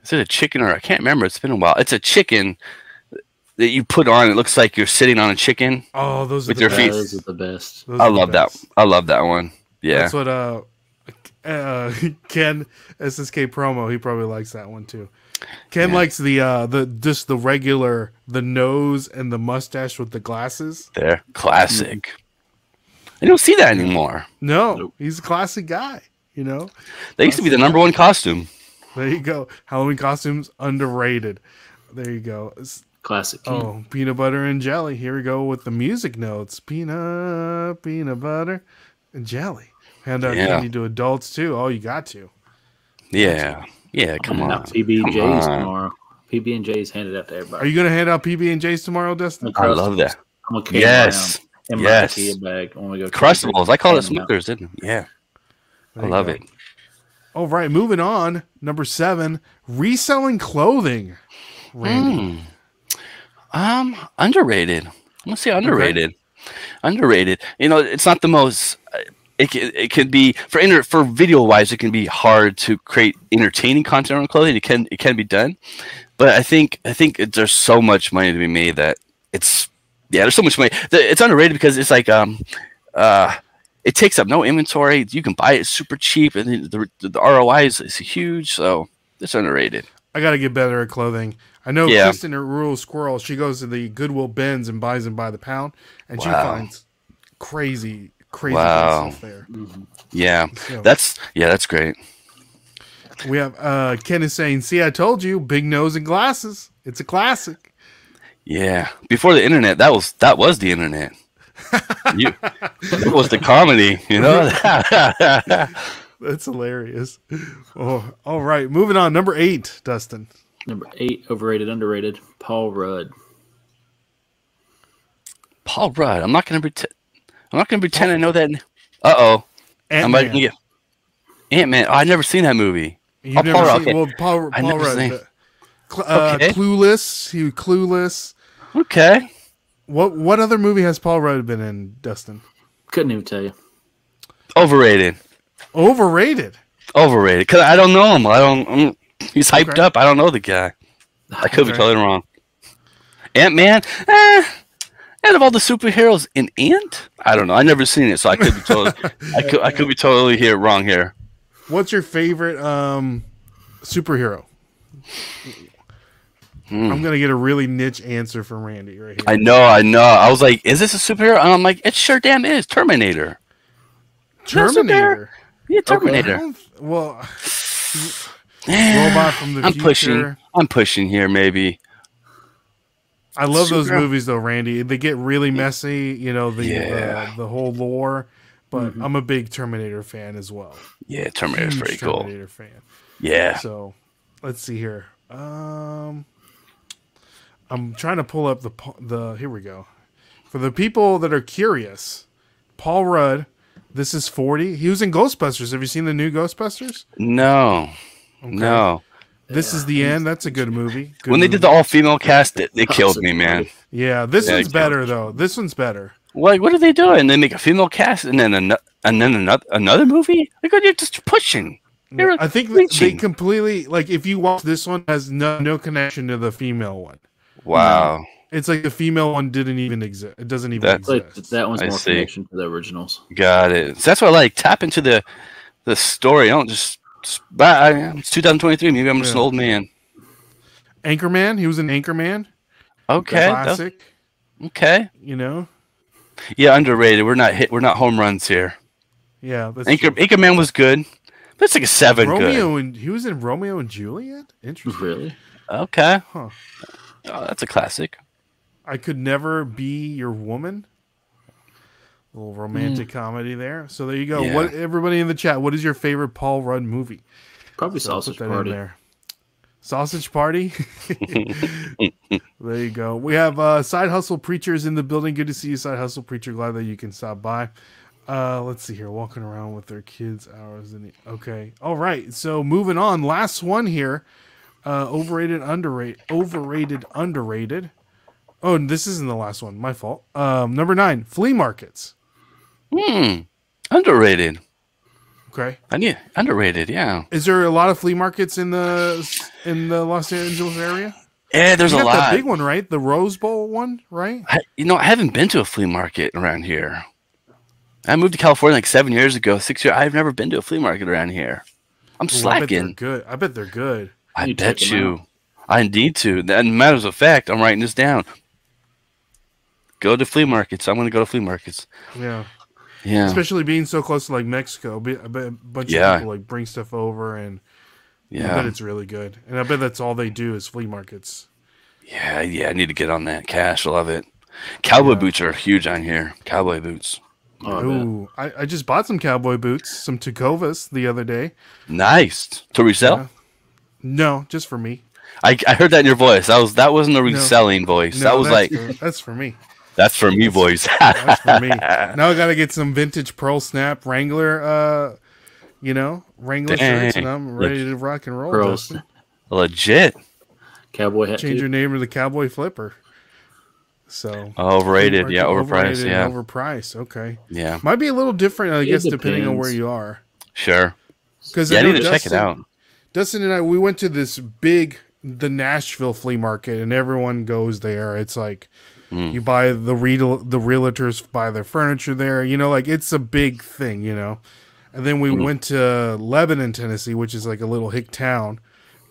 Is it a chicken or I can't remember? It's been a while. It's a chicken that you put on. It looks like you're sitting on a chicken. Oh, those are With the your best. feet. Those are the best. Those I are the love that. best. I love that one. Yeah. That's what uh, uh Ken SSK promo. He probably likes that one too. Ken Yeah. likes the uh the just the regular the nose and the mustache with the glasses. There. Classic. I don't see that anymore. No, Nope. he's a classic guy. You know, That used to be the number one costume. there you go. Halloween costumes underrated. There you go. S- Classic. King. Oh, peanut butter and jelly. Here we go with the music notes. Peanut, peanut butter, and jelly. Hand out Yeah. candy to adults too. Oh, you got to. Yeah. Yeah. Come Handing on. out PB and Come J's tomorrow. PB and J's handed out to everybody. Are you gonna hand out PB and J's tomorrow, Dustin? I love that. I'm gonna carry Yes. around in my Yes. IKEA bag when we go. Crustables. I call it Hand 'em out. Smuckers, didn't I? Yeah. I There you love go. it. All right, moving on. Number seven, reselling clothing. Randy. Hmm. Um, underrated. I'm gonna say underrated. Underrated. You know, it's not the most. uh, It can, it can be for inter, for video wise. It can be hard to create entertaining content on clothing. It can it can be done, but I think I think it, there's so much money to be made that it's yeah. There's so much money. It's underrated because it's like um uh. It takes up no inventory. You can buy it super cheap, and the, the, the ROI is, is huge. So it's underrated. I got to get better at clothing. I know Yeah. Kristen, her rural squirrel, she goes to the Goodwill bins and buys them by the pound, and she finds crazy, crazy Wow. stuff there. Yeah, So- that's yeah, that's great. We have uh, Ken is saying, "See, I told you, big nose and glasses. It's a classic." Yeah, before the internet, that was that was the internet. you, it was the comedy, you know. That's hilarious. Oh, all right, moving on. Number eight, Dustin. Number eight, overrated, underrated. Paul Rudd. Paul Rudd. I'm not gonna pretend. I'm not gonna pretend I know that. Uh oh, I'm about to Ant-Man. get Ant Man. Oh, I never seen that movie. You've Oh, never Paul seen, okay. well, Paul, I Paul never Rudd. seen- the- Cl- uh, Okay. Clueless. He was Clueless. Okay, What what other movie has Paul Rudd been in, Dustin? Couldn't even tell you. overrated. Overrated. Overrated. Cause I don't know him. I don't. I'm, he's hyped Okay. up. I don't know the guy. I could be Okay. totally wrong. Ant Man. Eh, out of all the superheroes in Ant, I don't know. I never seen it, so I could be totally. I could. I could be totally here wrong here. What's your favorite um, superhero? I'm gonna get a really niche answer from Randy right here. Hmm. I know. I know. I was like, "Is this a superhero?" And I'm like, "It sure damn is Terminator." Terminator. Yeah, Terminator. don't- well, robot from the I'm future. pushing. I'm pushing here. Maybe. I love those Superhero. movies though, Randy. They get really messy, you know, the Yeah. uh, the whole lore. But I'm a big Terminator fan as well. Yeah, Terminator's Huge pretty cool. Terminator fan. Yeah. So let's see here. Um, I'm trying to pull up the the. Here we go. For the people that are curious, Paul Rudd. This is 40. He was in Ghostbusters. Have you seen the new Ghostbusters? No. No. This is the end. That's a good movie. Good When they movie. did the all female cast, it, they killed me, man. yeah, this Yeah, one's it better though. This one's better. Like, what are they doing? They make a female cast and then another, and then another, another movie. Like, you're just pushing. You're I think that they completely like if you watch this one has no no connection to the female one. Wow. It's like the female one didn't even exist. It doesn't even That's- Like exist. that one's I more see. connection to the originals. Got it. So that's why I like tap into the the story. I don't just. But I, it's 2023. Maybe I'm just an old man. Anchorman. He was an Anchorman. Okay. that- Classic. okay. You know. Yeah, underrated. We're not hit. We're not home runs here. Yeah. That's Anchor true. Anchorman was good. That's like a seven. Good. Romeo and he was in Romeo and Juliet. Interesting. Really? Okay. Huh. Oh, that's a classic. I could never be your woman. A little romantic Mm. comedy there. So there you go. Yeah. What everybody in the chat? What is your favorite Paul Rudd movie? Probably So Sausage put that Party. in there. Sausage Party. there you go. We have uh, Side Hustle Preachers in the building. Good to see you, Side Hustle Preacher. Glad that you can stop by. Uh, let's see here. Walking around with their kids hours in the okay. All right. So moving on. Last one here. Uh, overrated, underrated, overrated, underrated. Oh, and this isn't the last one. My fault. Um, number nine, flea markets. Hmm. Underrated. Okay. I need underrated. Yeah. Is there a lot of flea markets in the in the Los Angeles area? Yeah. There's you a got that lot. big one, right? The Rose Bowl one, right? I, you know, I haven't been to a flea market around here. I moved to California like seven years ago, six years. I've never been to a flea market around here. I'm Ooh, I bet they're slacking. good. I bet they're good. I You bet you. I need to. And matters of fact, I'm writing this down. Go to flea markets. I'm going to go to flea markets. Yeah, Yeah. especially being so close to like Mexico. Be- a bunch Yeah. of people like bring stuff over, and I bet Yeah. it's really good. And I bet that's all they do is flea markets. Yeah, yeah, I need to get on that. Cash, love it. Cowboy Yeah. boots are huge on here. Cowboy boots. Oh, I. Ooh, I, I just bought some cowboy boots, some Tecovas the other day. Nice. To resell? Yeah. No, just for me. I, I heard that in your voice. That was that wasn't a reselling voice. No, that was like that's that's for me. That's for me boys. That's for me. now I gotta get some vintage Pearl Snap Wrangler, uh, you know, Wrangler shirts, and I'm ready to rock and roll. Pearls. Justin. Legit. Cowboy hat. Change too. your name to the Cowboy Flipper. So Overrated. Yeah, overpriced. overrated Yeah. overpriced. Okay, Yeah. might be a little different, I It guess, depending on where you are. Sure. Because Yeah, I need to check it out. Dustin and I, we went to this big, the Nashville flea market, and everyone goes there. It's like Hmm. you buy the real the realtors buy their furniture there. You know, like it's a big thing. You know, and then we Hmm. went to Lebanon, Tennessee, which is like a little hick town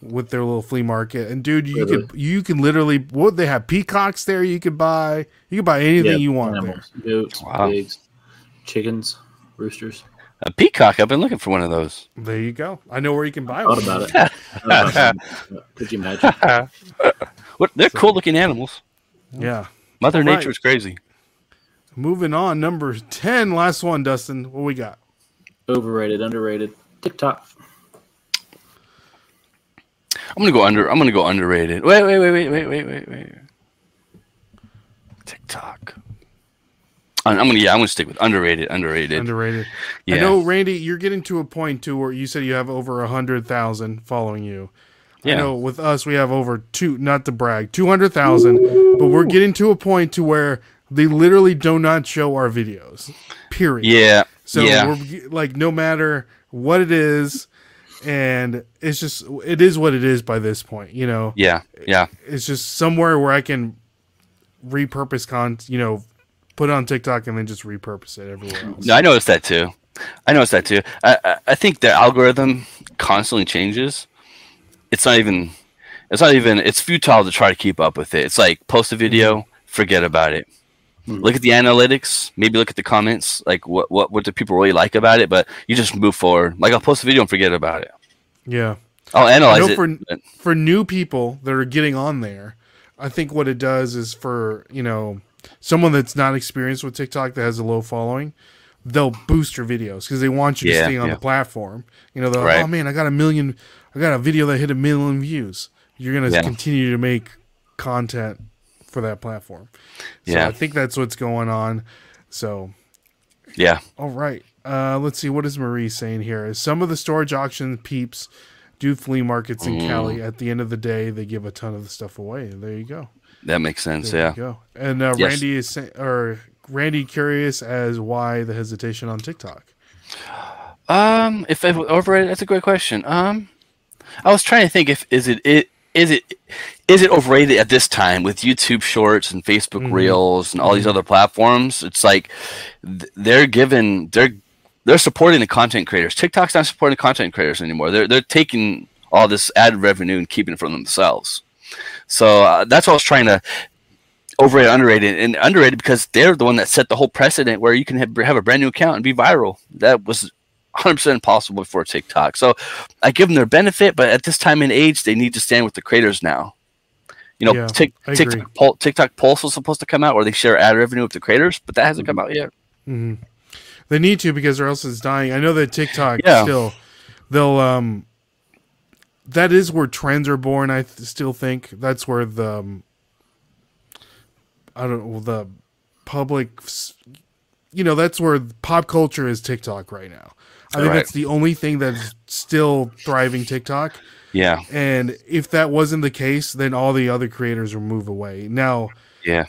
with their little flea market. And dude, you Really? could you can literally what they have peacocks there. You could buy you could buy anything Yeah, you want there. animals. Goats, Wow. pigs, chickens, roosters. A peacock. I've been looking for one of those. There you go. I know where you can buy Thought one. about it. Thought about it. Could you imagine? What? They're cool looking animals. Yeah. Mother All right. Nature is crazy. Moving on, number ten, last one, Dustin. What we got? Overrated, underrated. TikTok. I'm gonna go under. I'm gonna go underrated. Wait, wait, wait, wait, wait, wait, wait, wait. TikTok. I'm I'm gonna yeah. I'm gonna stick with underrated. Underrated. Underrated. yeah. I know, Randy, you're getting to a point too where you said you have over a hundred thousand following you. I Yeah. know with us we have over two not to brag, two hundred thousand, but we're getting to a point to where they literally do not show our videos. Period. Yeah. So yeah. we're like no matter what it is, and it's just it is what it is by this point, you know. Yeah. Yeah. It's just somewhere where I can repurpose con you know, put it on TikTok and then just repurpose it everywhere else. No, I noticed that too. I noticed that too. I, I I think the algorithm constantly changes. It's not even. It's not even. It's futile to try to keep up with it. It's like post a video, mm-hmm. forget about it. Hmm. Look at the analytics. Maybe look at the comments. Like what what what do people really like about it? But you just move forward. Like I'll post a video and forget about it. Yeah. I'll analyze it. for- but- for new people that are getting on there, I think what it does is for, you know, someone that's not experienced with TikTok that has a low following, they'll boost your videos because they want you to stay on yeah. the platform. You know, they're like, Right. oh man, I got a million, I got a video that hit a million views. You're going to Yeah. continue to make content for that platform. So Yeah. I think that's what's going on. So yeah. all right. Uh, let's see. What is Marie saying here? Some of the storage auction peeps do flea markets in Mm. Cali. At the end of the day, they give a ton of the stuff away. There you go. That makes sense. There yeah. you go. And uh, Yes. Randy is or Randy curious as why the hesitation on TikTok. Um, if overrated, that's a great question. Um, I was trying to think if is it it is it is it overrated at this time with YouTube Shorts and Facebook Mhm. Reels and all these other platforms? It's like they're given they're they're supporting the content creators. TikTok's not supporting the content creators anymore. They're they're taking all this ad revenue and keeping it for themselves. So uh, that's what I was trying to overrated, underrated, and underrated because they're the one that set the whole precedent where you can have, have a brand new account and be viral. That was 100% impossible before TikTok. So I give them their benefit, but at this time and age, they need to stand with the creators now. You know, Yeah, agree. TikTok, Pul- TikTok Pulse was supposed to come out where they share ad revenue with the creators, but that hasn't come out yet. hmm They need to because or else it's dying. I know that TikTok Yeah. still they'll um that is where trends are born. I th- still think that's where the um, I don't know the public you know that's where pop culture is TikTok right now. I think Right. that's the only thing that's still thriving TikTok. Yeah, And if that wasn't the case, then all the other creators will move away. Now, yeah,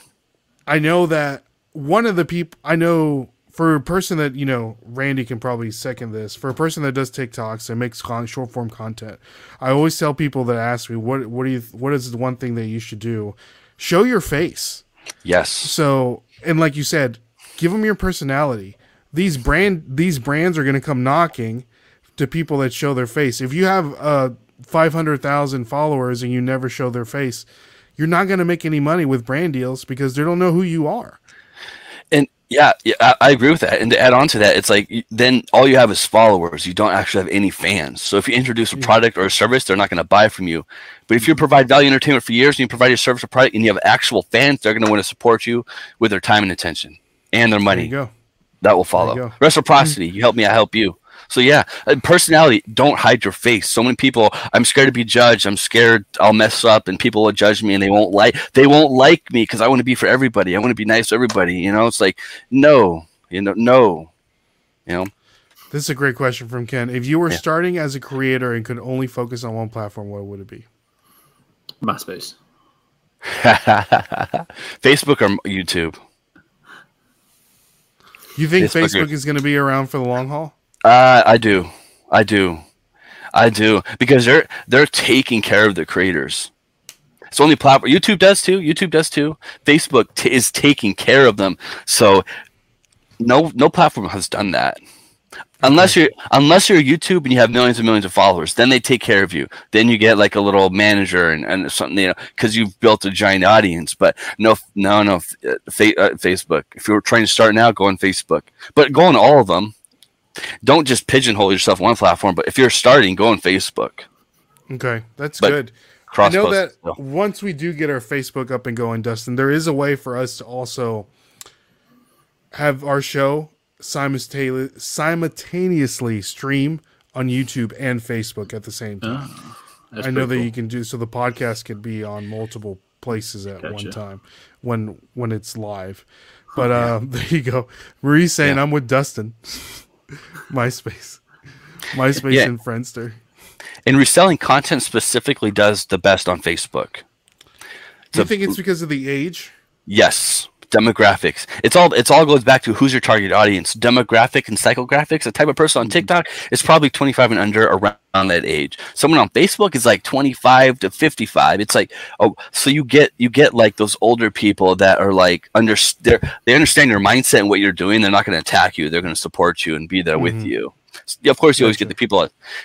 I know that one of the people I know for a person that you know Randy can probably second this for a person that does TikToks and makes con- short form content. I always tell people that ask me what what do you what is the one thing that you should do? Show your face. yes, So and like you said, give them your personality. These brand these brands are going to come knocking to people that show their face. If you have uh 500,000 followers and you never show their face, you're not going to make any money with brand deals because they don't know who you are. and Yeah, yeah, I, I agree with that. And to add on to that, it's like then all you have is followers. You don't actually have any fans. So if you introduce a product or a service, they're not going to buy from you. But if you provide value entertainment for years and you provide your service or product and you have actual fans, they're going to want to support you with their time and attention and their There money. you go. That will you follow. go. Reciprocity. Mm. You help me, I help you. So yeah, and personality. Don't hide your face. So many people. I'm scared to be judged. I'm scared I'll mess up and people will judge me and they won't like. They won't like me because I want to be for everybody. I want to be nice to everybody. You know, it's like no, you know, no, you know. This is a great question from Ken. If you were Yeah. starting as a creator and could only focus on one platform, what would it be? MySpace. Facebook or YouTube. You think Facebook Facebook is going to be around for the long haul? Uh, I do, I do, I do because they're they're taking care of the creators. It's only platform. YouTube does too. YouTube does too. Facebook t- is taking care of them. So no no platform has done that. Unless you're unless you're YouTube and you have millions and millions of followers, then they take care of you. Then you get like a little manager and, and something you know because you've built a giant audience. But no no no uh, fa- uh, Facebook. If you're trying to start now, go on Facebook. But go on all of them don't just pigeonhole yourself on one platform, but if you're starting, go on Facebook. Okay, that's But good. I know that once we do get our Facebook up and going, Dustin, there is a way for us to also have our show simultaneously stream on YouTube and Facebook at the same time. Oh, I know that pretty you can do so. The podcast could be on multiple places at one time when when it's live. But uh, there you go. Marie's saying I'm with Dustin. MySpace, MySpace Yeah. and Friendster. And reselling content specifically does the best on Facebook. Do you think it's because of the age? Yes, demographics. It's all it's all goes back to who's your target audience. Demographic and psychographics. The type of person on TikTok is probably 25 and under around that age. Someone on Facebook is like 25 to 55. It's like oh, so you get you get like those older people that are like under they're- they understand your mindset and what you're doing. They're not going to attack you. They're going to support you and be there with Mhm. you. Yeah, Of course, you always get the people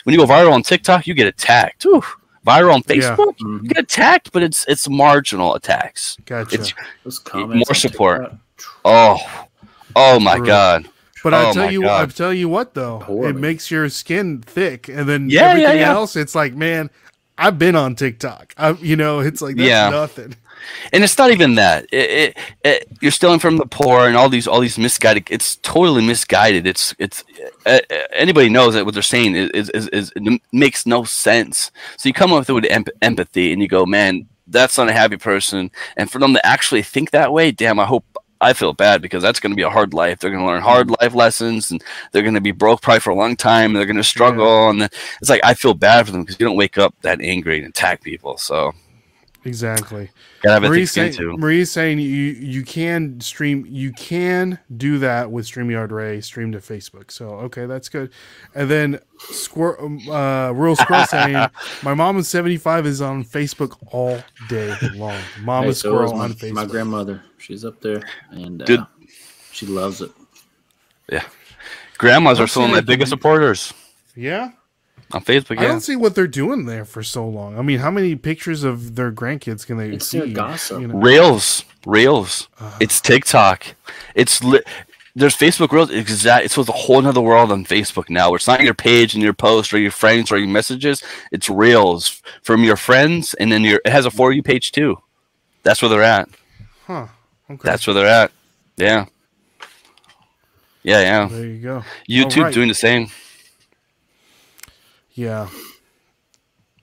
when you go viral on TikTok, you get attacked. Whew. Viral on Yeah. Facebook, Mhm. you get attacked, but it's it's marginal attacks. Gotcha. It's Those more support. Oh, oh my True. god. But I Oh tell you, God. I tell you what though, Poorly. it makes your skin thick, and then Yeah, yeah, everything yeah. else, it's like, man, I've been on TikTok. I, you know, it's like that's Yeah. nothing. And it's not even that. It, it, it, you're stealing from the poor and all these all these misguided. It's totally misguided. It's it's uh, uh, anybody knows that what they're saying is is, is, is makes no sense. So you come up with it with emp- empathy and you go, man, that's not a happy person. And for them to actually think that way, damn, I hope. I feel bad because that's going to be a hard life. They're going to learn hard life lessons, and they're going to be broke probably for a long time. And they're going to struggle, and it's like I feel bad for them because you don't wake up that angry and attack people. So Exactly. gotta have a thick Marie's skin saying, too. Marie's saying you you can stream, you can do that with Streamyard Ray, stream to Facebook. So okay, that's good. And then Squir- um, uh, Rural Squirrel saying, my mom is seventy five is on Facebook all day long. Mama Hey, so Squirrel is my, on Facebook. my grandmother. She's up there, and uh, Dude. she loves it. Yeah, grandmas are I've some of my biggest supporters yeah. On Facebook. I Yeah, don't see what they're doing there for so long. I mean, how many pictures of their grandkids can they It's see? their gossip. you know? Reels, Reels. Uh, It's TikTok. It's li- there's Facebook Reels. Exact. It's with a whole other world on Facebook now. It's not your page and your post or your friends or your messages. It's Reels from your friends, and then your it has a for you page too. That's where they're at. huh. Okay. That's where they're at. Yeah. Yeah, yeah. there you go. YouTube Alright. doing the same. Yeah.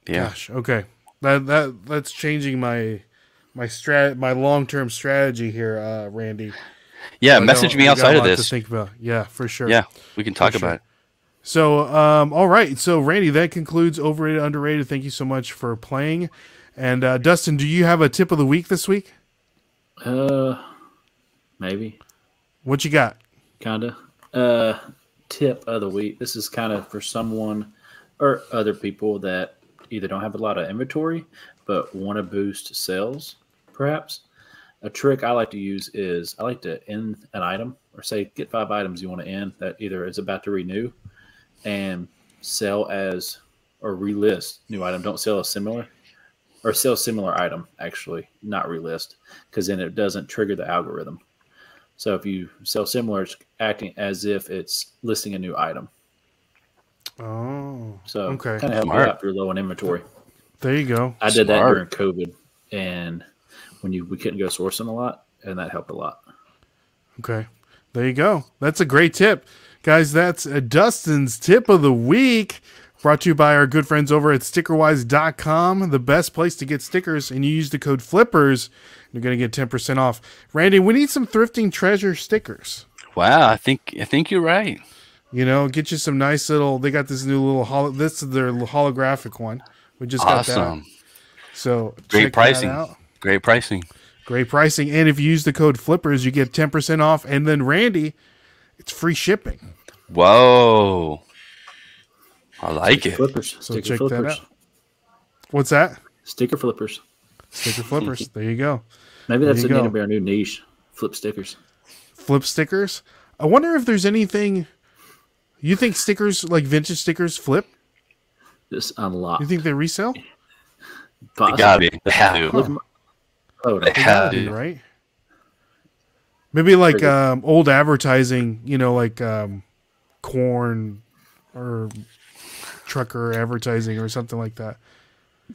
Yeah. Gosh. Okay. That that that's changing my my strat my long term strategy here, uh, Randy. Yeah. I Message me I a outside of lot to this. think about. Yeah, for sure. Yeah, we can talk For sure. about it. So, um, all right. So, Randy, that concludes overrated, underrated. Thank you so much for playing. And uh, Dustin, do you have a tip of the week this week? Uh, maybe, What you got? kinda. Uh, tip of the week. This is kind of for someone or other people that either don't have a lot of inventory but want to boost sales. Perhaps a trick I like to use is I like to end an item or say get five items you want to end that either is about to renew and sell as or relist new item. Don't sell a similar or sell similar item actually, not relist because then it doesn't trigger the algorithm. So if you sell similar, it's acting as if it's listing a new item. Oh, So Okay. kind of help you Smart. out if you're low on inventory. there you go. I did that during COVID, and when you we couldn't go sourcing a lot, and that helped a lot. Okay. There you go. That's a great tip. Guys, that's uh, Dustin's tip of the week. Brought to you by our good friends over at stickerwise.com, the best place to get stickers. And you use the code FLIPPERS, you're going to get 10% off. Randy, we need some thrifting treasure stickers. Wow, I think I think you're right. You know, get you some nice little, they got this new little, holo, this is their holographic one. We just got that. Awesome. So Great check that pricing. out. Great pricing. Great pricing. And if you use the code FLIPPERS, you get 10% off. And then, Randy, it's free shipping. Whoa. I like it. Flippers, So sticker check that out. What's that? sticker flippers. Sticker flippers. there you go. Maybe that's you a need to be our new niche. Flip stickers. Flip stickers. I wonder if there's anything. You think stickers like vintage stickers flip? Just unlock. You think they resell? They gotta be. They have to. Look at. They They have gotta right? Maybe like um, old advertising, you know, like um, corn or trucker advertising or something like that.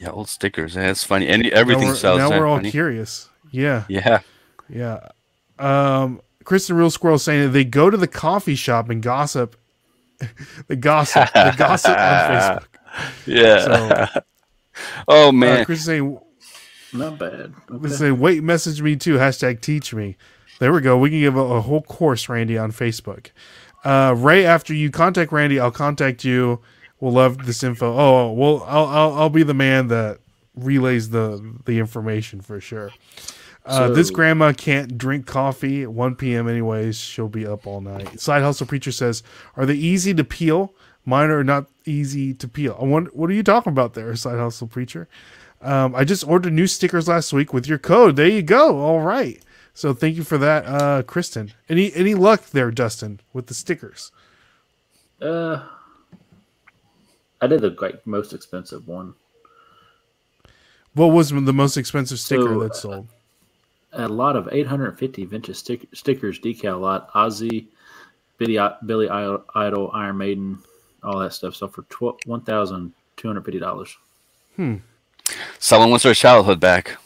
Yeah, old stickers. Yeah, it's funny. And everything we're, sells. now we're all funny? curious. Yeah. Yeah. Yeah. Um, Kristen Real Squirrel saying that they go to the coffee shop and gossip. the gossip. the gossip on Facebook. Yeah. oh Uh, man. Kristen saying, Not bad. Okay. Kristen saying, wait, message me too. Hashtag teach me. There we go. We can give a, a whole course, Randy, on Facebook. Uh, Ray, after you contact Randy, I'll contact you. We'll love this info. Oh, well, I'll, I'll, I'll be the man that relays the, the information for sure. Uh, this grandma can't drink coffee at 1 p.m. anyways. She'll be up all night. Side Hustle Preacher says, Are they easy to peel? Mine are not easy to peel. I wonder, what are you talking about there, Side Hustle Preacher? Um, I just ordered new stickers last week with your code. There you go. All right. So thank you for that, uh, Kristen. Any any luck there, Dustin, with the stickers? Uh, I did the like most expensive one. What was the most expensive sticker So, that sold? A lot of 850 vintage stick- stickers, decal lot, Ozzy, Billy, Billy Idol, Idol, Iron Maiden, all that stuff. So for one thousand two hundred fifty dollars. Hmm. Someone wants their childhood back.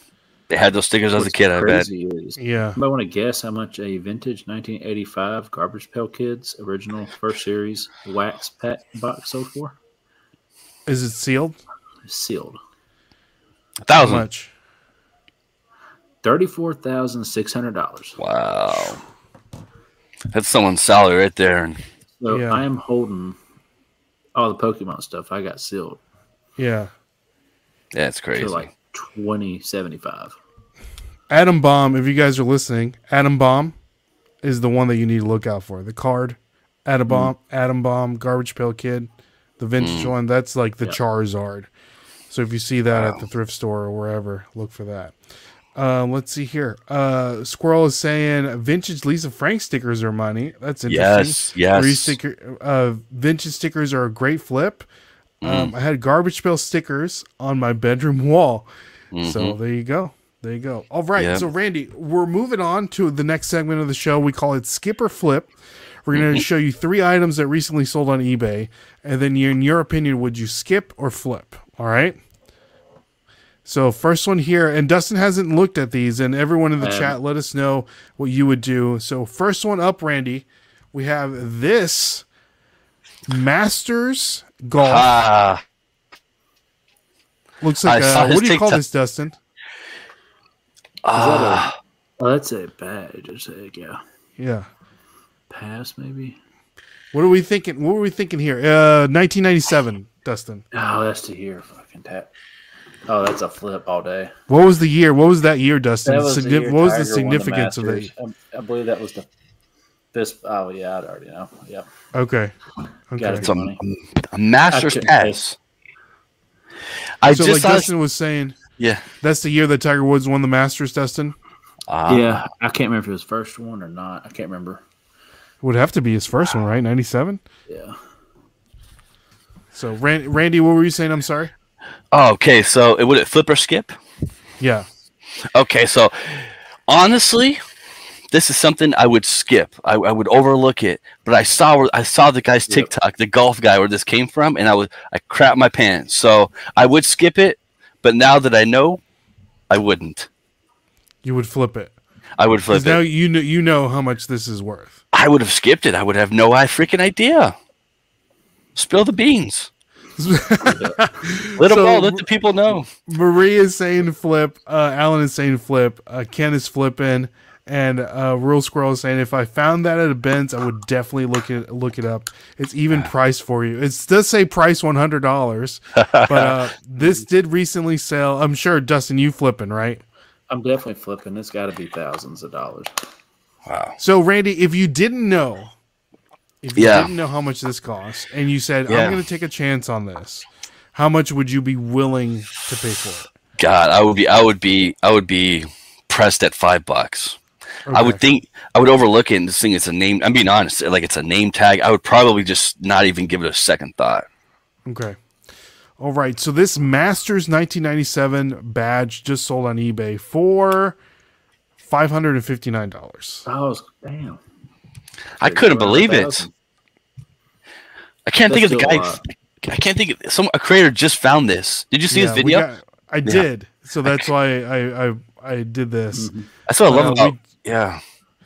They had those stickers as a kid, I bet. Is. Yeah. I want to guess how much a vintage 1985 Garbage Pail Kids original first series wax pack box sold for? Is it sealed? Sealed. A How thousand. much? Thirty-four thousand six hundred dollars. Wow. That's someone's salary right there. And So Yeah. I am holding all the Pokemon stuff. I got sealed Yeah. yeah, it's crazy. to like twenty seventy-five. Adam Bomb, if you guys are listening, Adam Bomb is the one that you need to look out for. The card, Adam mm-hmm. Bomb, Adam Bomb, Garbage Pail Kid, the vintage mm. one. That's like the Yeah. Charizard. So if you see that at the thrift store or wherever, look for that. Um, let's see here. Uh, Squirrel is saying vintage Lisa Frank stickers are money. That's interesting. yes, yes. sticker, uh, vintage stickers are a great flip. Um, I had garbage pail stickers on my bedroom wall. So there you go. There you go. All right. Yeah. So Randy, we're moving on to the next segment of the show. We call it Skip or Flip. We're going to show you three items that recently sold on eBay, and then you, in your opinion, would you skip or flip? All right. So first one here, and Dustin hasn't looked at these, and everyone in the Um, chat, let us know what you would do. So first one up, Randy, we have this Masters Golf. Ah, Looks like I uh, what do you call TikTok. this, Dustin? ah, Oh, that's a badge. It's a yeah. Yeah. Pass maybe. What are we thinking? What were we thinking here? Uh, 1997, Dustin. Oh, that's to here. Fucking tap. Oh, that's a flip all day. What was the year? What was that year, Dustin? That was the year what was the Tiger the significance of it? I, I believe that was the this. Oh yeah, I already know. Yep. Okay. Okay. it. it's a, a master's couldn't pass. I So, just like saw Dustin was saying, yeah. that's the year that Tiger Woods won the Masters, Dustin? Ah, yeah, I can't remember if it was first one or not. I can't remember. It Would have to be his first one, right? 97? Yeah. So, Ran- Randy, what were you saying? I'm sorry? Oh, okay, so it would it flip or skip? Yeah. Okay, so honestly, this is something I would skip. I, I would overlook it. But I saw I saw the guy's Yep. TikTok, the golf guy, where this came from, and I was I crap my pants. So I would skip it. But now that I know, I wouldn't. You would flip it. I would flip it. Because now you know you know how much this is worth. I would have skipped it. I would have no I freaking idea. Spill the beans. Let them So- know. Let the people know. Marie is saying flip. Uh, Alan is saying flip. Uh, Ken is flipping, and uh, Real Squirrel is saying if I found that at a Benz, I would definitely look it look it up. It's even priced for you. It does say price one hundred dollars, but uh, this did recently sell. I'm sure Dustin, you flipping right? I'm definitely flipping. It's got to be thousands of dollars. Wow. So Randy, if you didn't know, if you Yeah. didn't know how much this costs, and you said Yeah. I'm going to take a chance on this, how much would you be willing to pay for it? God, I would be. I would be. I would be pressed at five bucks. I would think I would overlook it and just think it's a name. I'm being honest, like it's a name tag. I would probably just not even give it a second thought. Okay. All right. So this Masters 1997 badge just sold on eBay for five hundred and fifty nine dollars. Oh, it's- damn. I couldn't believe it. 200,000. I can't think of the guy. lot. I can't think of some a creator just found this. Did you see his video? I did. So that's why I I, I did this. That's what I love Uh, about. we- yeah,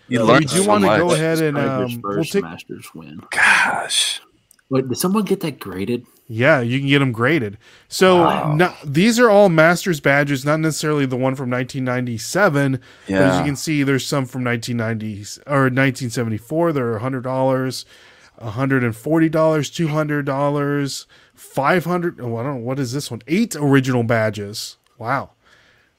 you Yeah, learn we do so wanna go ahead and, um, we'll first take- Masters win. Gosh, Wait, did someone get that graded? Yeah, you can get them graded. So Wow. no- these are all Masters badges, not necessarily the one from 1997. But as you can see, there's some from 1990 or 1974. They're hundred dollars, hundred and forty dollars, two hundred dollars, five hundred. Oh, I don't know what is this one. Eight original badges. Wow.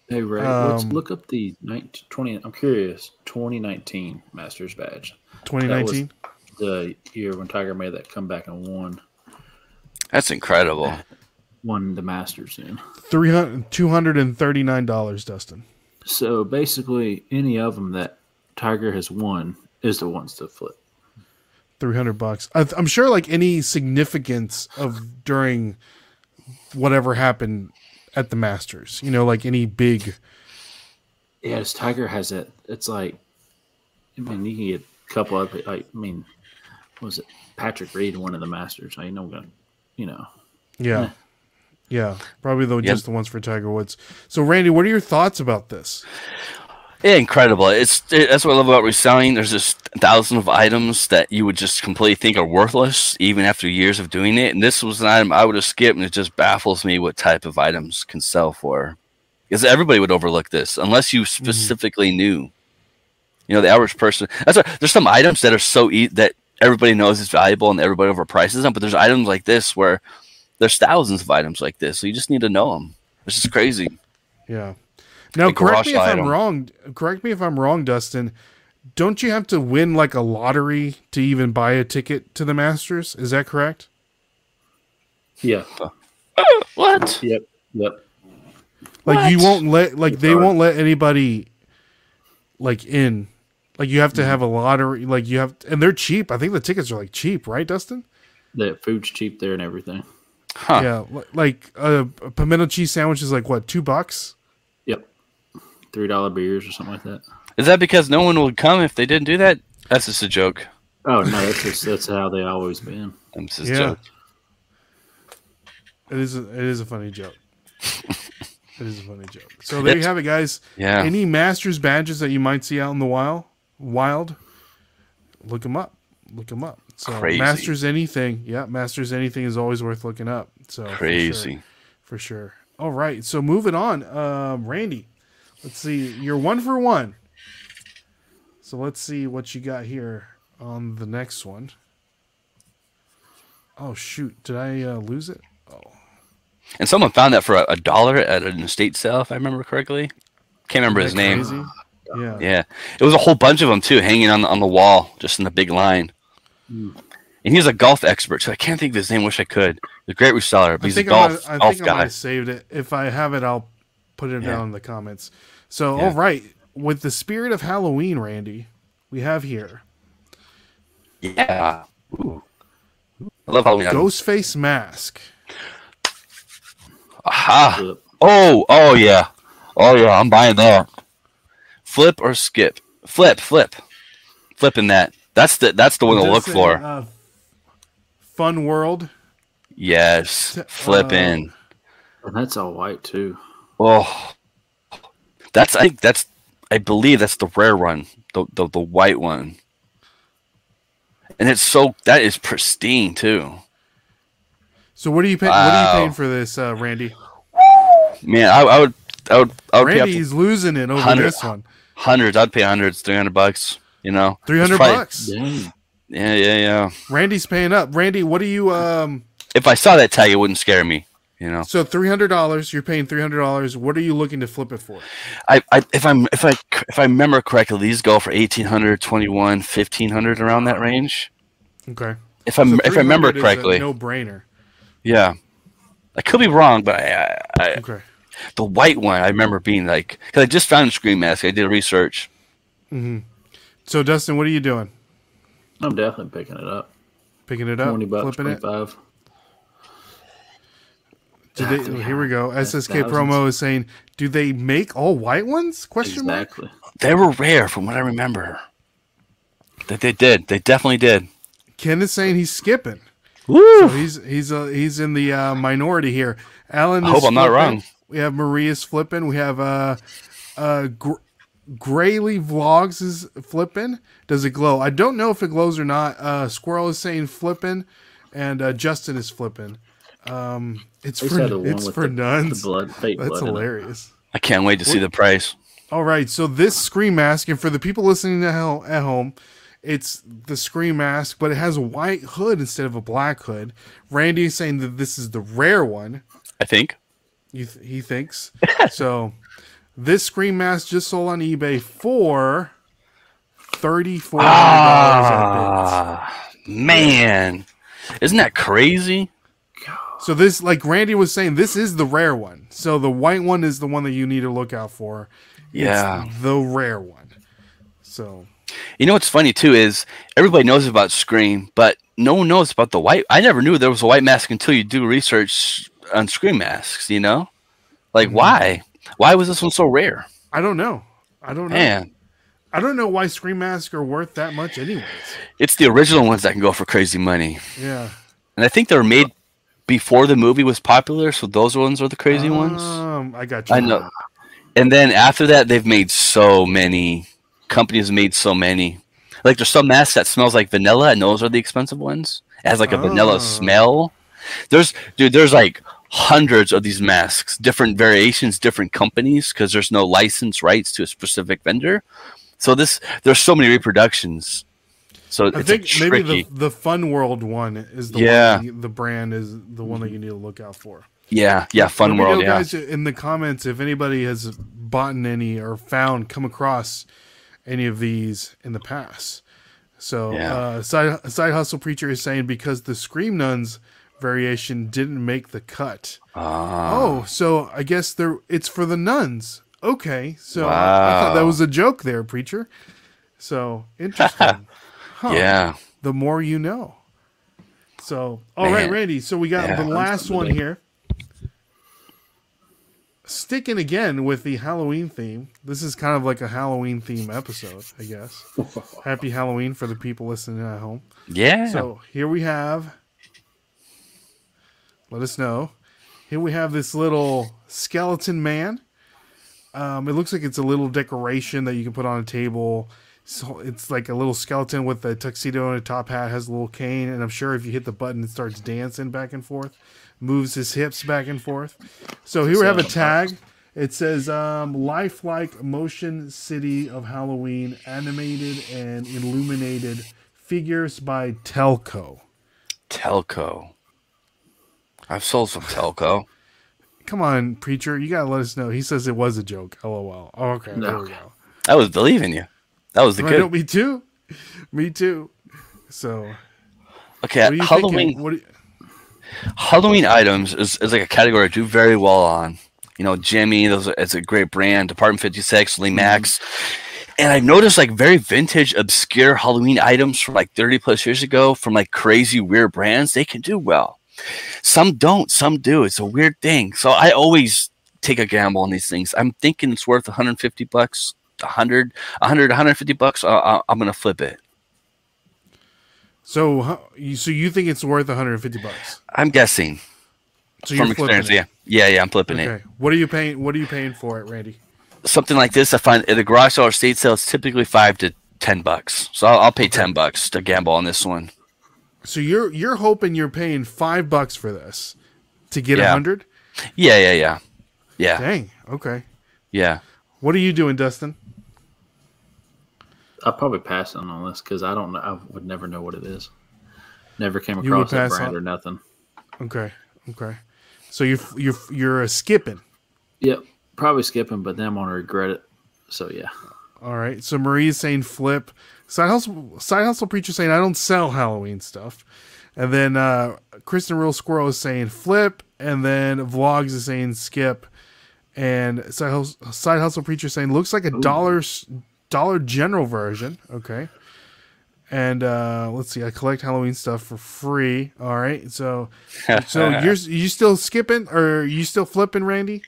Hey, Ray, let's Um, look up the 19, 20. I'm curious. 2019 Masters badge. 2019. The year when Tiger made that comeback and won that's incredible. won the Masters in. 300 $239, Dustin. So basically, any of them that Tiger has won is the ones to flip. 300 bucks. I, I'm sure like any significance of during whatever happened at the Masters, you know, like any big Yes, Tiger has it. It's like, I mean, you can get a couple of like, I mean, what was it Patrick Reed one of the Masters? I know, gonna, you know, Yeah. Yeah. Probably the, Yep. just the ones for Tiger Woods. So, Randy, what are your thoughts about this? Yeah, incredible. It's it, that's what I love about reselling. There's just thousands of items that you would just completely think are worthless, even after years of doing it. And this was an item I would have skipped, and it just baffles me what type of items can sell for. Because everybody would overlook this unless you mm-hmm. specifically knew. You know, the average person. That's why there's some items that are so e- that everybody knows is valuable and everybody overprices them. But there's items like this where there's thousands of items like this, so you just need to know them. It's just crazy. Yeah. Now, correct me if I'm wrong. Correct me if I'm wrong, Dustin. Don't you have to win like a lottery to even buy a ticket to the Masters? Is that correct? yeah, What? yep, yep. Like you won't let like they won't let anybody like in. Like you have to mm-hmm. have a lottery. Like you have, and they're cheap. I think the tickets are like cheap, right, Dustin? The food's cheap there and everything. Huh. Yeah, like a, a pimento cheese sandwich is like what two bucks? Yep, three dollar beers or something like that. Is that because no one would come if they didn't do that? That's just a joke. Oh no, that's just that's how they always been. That's just a Yeah. joke. It is. A, it is a funny joke. it is a funny joke. So there you have it, guys. Yeah. Any Masters badges that you might see out in the wild, wild, look them up. Look them up. So Crazy. Masters anything, yeah, Masters anything is always worth looking up. So for sure. Crazy. for sure. All right, so moving on, um, Randy. Let's see, you're one for one. So let's see what you got here on the next one. Oh shoot, did I uh, lose it? Oh, And someone found that for a, a dollar at an estate sale, if I remember correctly. Can't remember his name. crazy? Yeah. Yeah, it was a whole bunch of them too, hanging on the, on the wall, just in a big line. Hmm. And he's a golf expert, so I can't think of his name. Wish I could. He's a great reseller, but I he's a I golf might, I golf think guy. have saved it. If I have it, I'll put it Yeah. down in the comments. So, Yeah. all right, with the spirit of Halloween, Randy, we have here Yeah. Ooh. I love Halloween. items. Ghostface mask. Aha. Oh, oh yeah, oh yeah. I'm buying that. Flip or skip. Flip, flip, flipping that. That's the that's the one to look say, for. uh, Fun World. Yes, flipping. And that's all white too. Oh, that's I think that's I believe that's the rare one, the the, the white one, and it's so that is pristine too. So what are you paying? What are you paying for this, uh, Randy? Man, I, I would I would I would Randy's losing it over this one. hundreds. I'd pay hundreds, three hundred bucks. You know, Three hundred bucks. Yeah, yeah, yeah. Randy's paying up. Randy, what do you um? If I saw that tag, it wouldn't scare me. You know, So three hundred dollars. You're paying three hundred dollars. What are you looking to flip it for? I, I if I'm if I if I remember correctly, these go for 1800, 21, 1500 around that range. Okay. If I So if I remember 300 is a correctly, no brainer. yeah. I could be wrong, but I, I, I Okay. the white one I remember being like because I just found Scream Mask. I did research. mm-hmm. So Dustin, what are you doing? I'm definitely picking it up. Picking it up, Twenty bucks, flipping it. Twenty-five. Do they, here we go. SSK Thousands. promo is saying, do they make all white ones? Question mark. They were rare from what I remember. That they did. They definitely did. Ken is saying he's skipping. Woo! So he's he's uh, he's in the uh, minority here. Alan, I is hope I'm not wrong. We have Maria's flipping. We have uh, uh, Gr- Grayley Vlogs is flipping. Does it glow? I don't know if it glows or not. Uh, Squirrel is saying flipping, and uh, Justin is flipping. Um, it's for said it's for the, nuns. The blood, fake That's blood hilarious. I can't wait to see the price. All right, so this Scream mask, and for the people listening to hell at home, it's the Scream mask, but it has a white hood instead of a black hood. Randy is saying that this is the rare one. I think. You th- he thinks so. This Scream mask just sold on eBay for thirty-four dollars. Ah, man, isn't that crazy? So this, like Randy was saying, this is the rare one. So the white one is the one that you need to look out for. It's Yeah. the rare one. So You know what's funny too is everybody knows about Scream, but no one knows about the white. I never knew there was a white mask until you do research on Scream masks. You know, like Mm-hmm. why? Why was this one so rare? I don't know. I don't know. Man, I don't know why Scream masks are worth that much, anyways. it's the original ones that can go for crazy money, Yeah. and I think they were made before the movie was popular, so those ones are the crazy ones. Um, I got you. I know. And then after that, they've made so many. Companies made so many. Like there's some masks that smells like vanilla, and those are the expensive ones. It has like a Oh. vanilla smell. There's dude, there's like hundreds of these masks, different variations, different companies, because there's no license rights to a specific vendor. So this there's so many reproductions. So I it's think like, maybe the the Fun World one is the Yeah. one that- the brand is the one that you need to look out for. yeah, yeah, fun world. know, Yeah, guys, in the comments if anybody has bought any or found come across any of these in the past. So Yeah. uh, side side hustle preacher is saying because the Scream Nuns variation didn't make the cut. Ah, Oh, so I guess there it's for the nuns. Okay, so I thought that was a joke there, preacher. So interesting. Huh. yeah. The more you know. So, all right, Man. Randy. So we got Yeah. the last one here. Sticking again with the Halloween theme. This is kind of like a Halloween theme episode, I guess. Happy Halloween for the people listening at home. Yeah. So here we have. Let us know. Here we have this little skeleton man. Um, it looks like it's a little decoration that you can put on a table. So it's like a little skeleton with a tuxedo and a top hat, has a little cane, and I'm sure if you hit the button, it starts dancing back and forth, moves his hips back and forth. So here we have a tag. It says um, lifelike motion city of Halloween, animated and illuminated figures by Telco. Telco. I've sold some Telco. Come on, preacher, you gotta let us know. He says it was a joke. LOL. Oh, okay, there we go. I was believing you. That was the I know, good. me too. Me too. So, Okay, what Halloween. You, Halloween items is, is like a category I do very well on. You know, Gemmy, those are, it's a great brand. Department Fifty Six, Mm-hmm. Lemax, and I've noticed like very vintage, obscure Halloween items from like thirty plus years ago from like crazy weird brands. They can do well. Some don't. Some do. It's a weird thing. So I always take a gamble on these things. I'm thinking it's worth 150 bucks, 100, 100, 150 bucks, uh, I'm gonna flip it. So, you, so you think it's worth 150 bucks? I'm guessing So you're from flipping experience. it. Yeah, yeah, yeah. I'm flipping it. What are you paying? What are you paying for it, Randy? Something like this, I find at a garage sale or state sale, it's typically five to ten bucks. So I'll, I'll pay ten bucks to gamble on this one. So you're you're hoping you're paying five bucks for this to get a Yeah. hundred? Yeah, yeah, yeah, yeah, Dang. Okay. yeah. What are you doing, Dustin? I'll probably pass on all this because I don't know. I would never know what it is. Never came across that brand on- or nothing. Okay. Okay. So you're you're you're skipping. Yep, probably skipping, but then I'm gonna regret it. So yeah, All right. So Marie's saying flip. Side hustle, side hustle preacher saying I don't sell Halloween stuff, and then uh, Kristen Real Squirrel is saying flip, and then Vlogs is saying skip, and side hustle, side hustle preacher saying looks like a dollar s- dollar general version. Okay. And uh, let's see, I collect Halloween stuff for free. All right, so so you're you still skipping or you still flipping, Randy?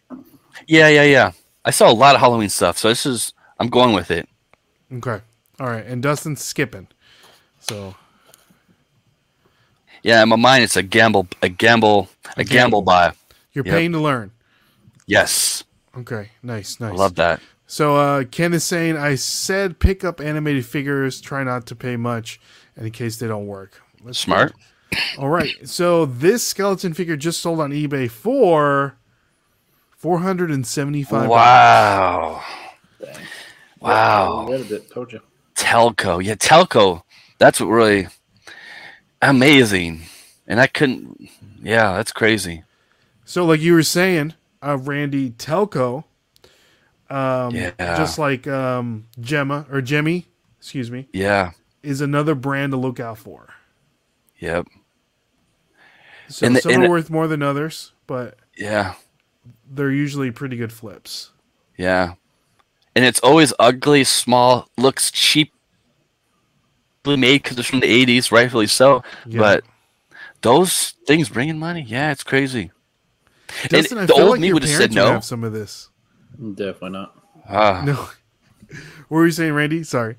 Yeah, yeah, yeah. I saw a lot of Halloween stuff, so this is I'm going with it. Okay, all right, and Dustin's skipping. So Yeah, in my mind, it's a gamble, a gamble, a gamble buy. You're Yep. paying to learn. Yes, Okay, nice, nice. I love that. So uh, Ken is saying, I said pick up animated figures. Try not to pay much, in case they don't work. That's Smart. All right. So this skeleton figure just sold on eBay for four hundred and seventy-five. Wow. Wow. I it. Told you. Telco. Yeah, Telco. That's what really amazing. And I couldn't. Yeah, that's crazy. So, like you were saying, uh, Randy Telco, um, Yeah. just like um, Gemma or Gemmy, excuse me, Yeah. is another brand to look out for. Yep. So the- some are worth more than others, but Yeah. they're usually pretty good flips. Yeah. And it's always ugly, small, looks cheaply made because it's from the 80s, rightfully so. Yeah. But those things bringing money, yeah, it's crazy. Dustin, I the feel old like me would have said no. have some of this. Definitely not. Ah. No. what were you saying, Randy? Sorry.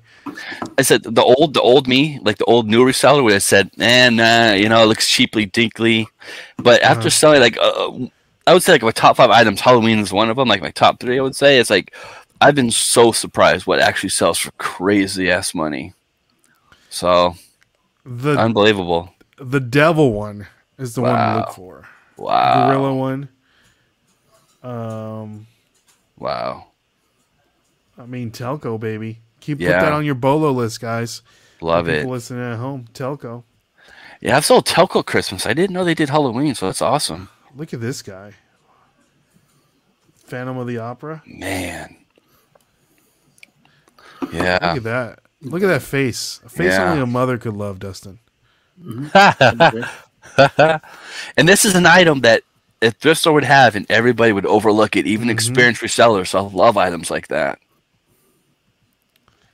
I said the old, the old me, like the old new reseller, would have said, "Man, nah, you know, it looks cheaply, dinkly." But after Uh-huh. selling, like, uh, I would say, like my top five items, Halloween is one of them. Like my top three, I would say, it's like I've been so surprised what actually sells for crazy ass money. So The unbelievable! the devil one is the one to look for. Wow! Gorilla one. Um, Wow! I mean Telco, baby. Keep put that on your bolo list, guys. Love People it. listening at home, Telco. Yeah, I've sold Telco Christmas. I didn't know they did Halloween, so that's awesome. Look at this guy. Phantom of the Opera. Man. Yeah. Look at that. Look at that face. A face Yeah. only a mother could love, Dustin. and this is an item that a thrift store would have, and everybody would overlook it, even Mhm. experienced resellers. So I love items like that.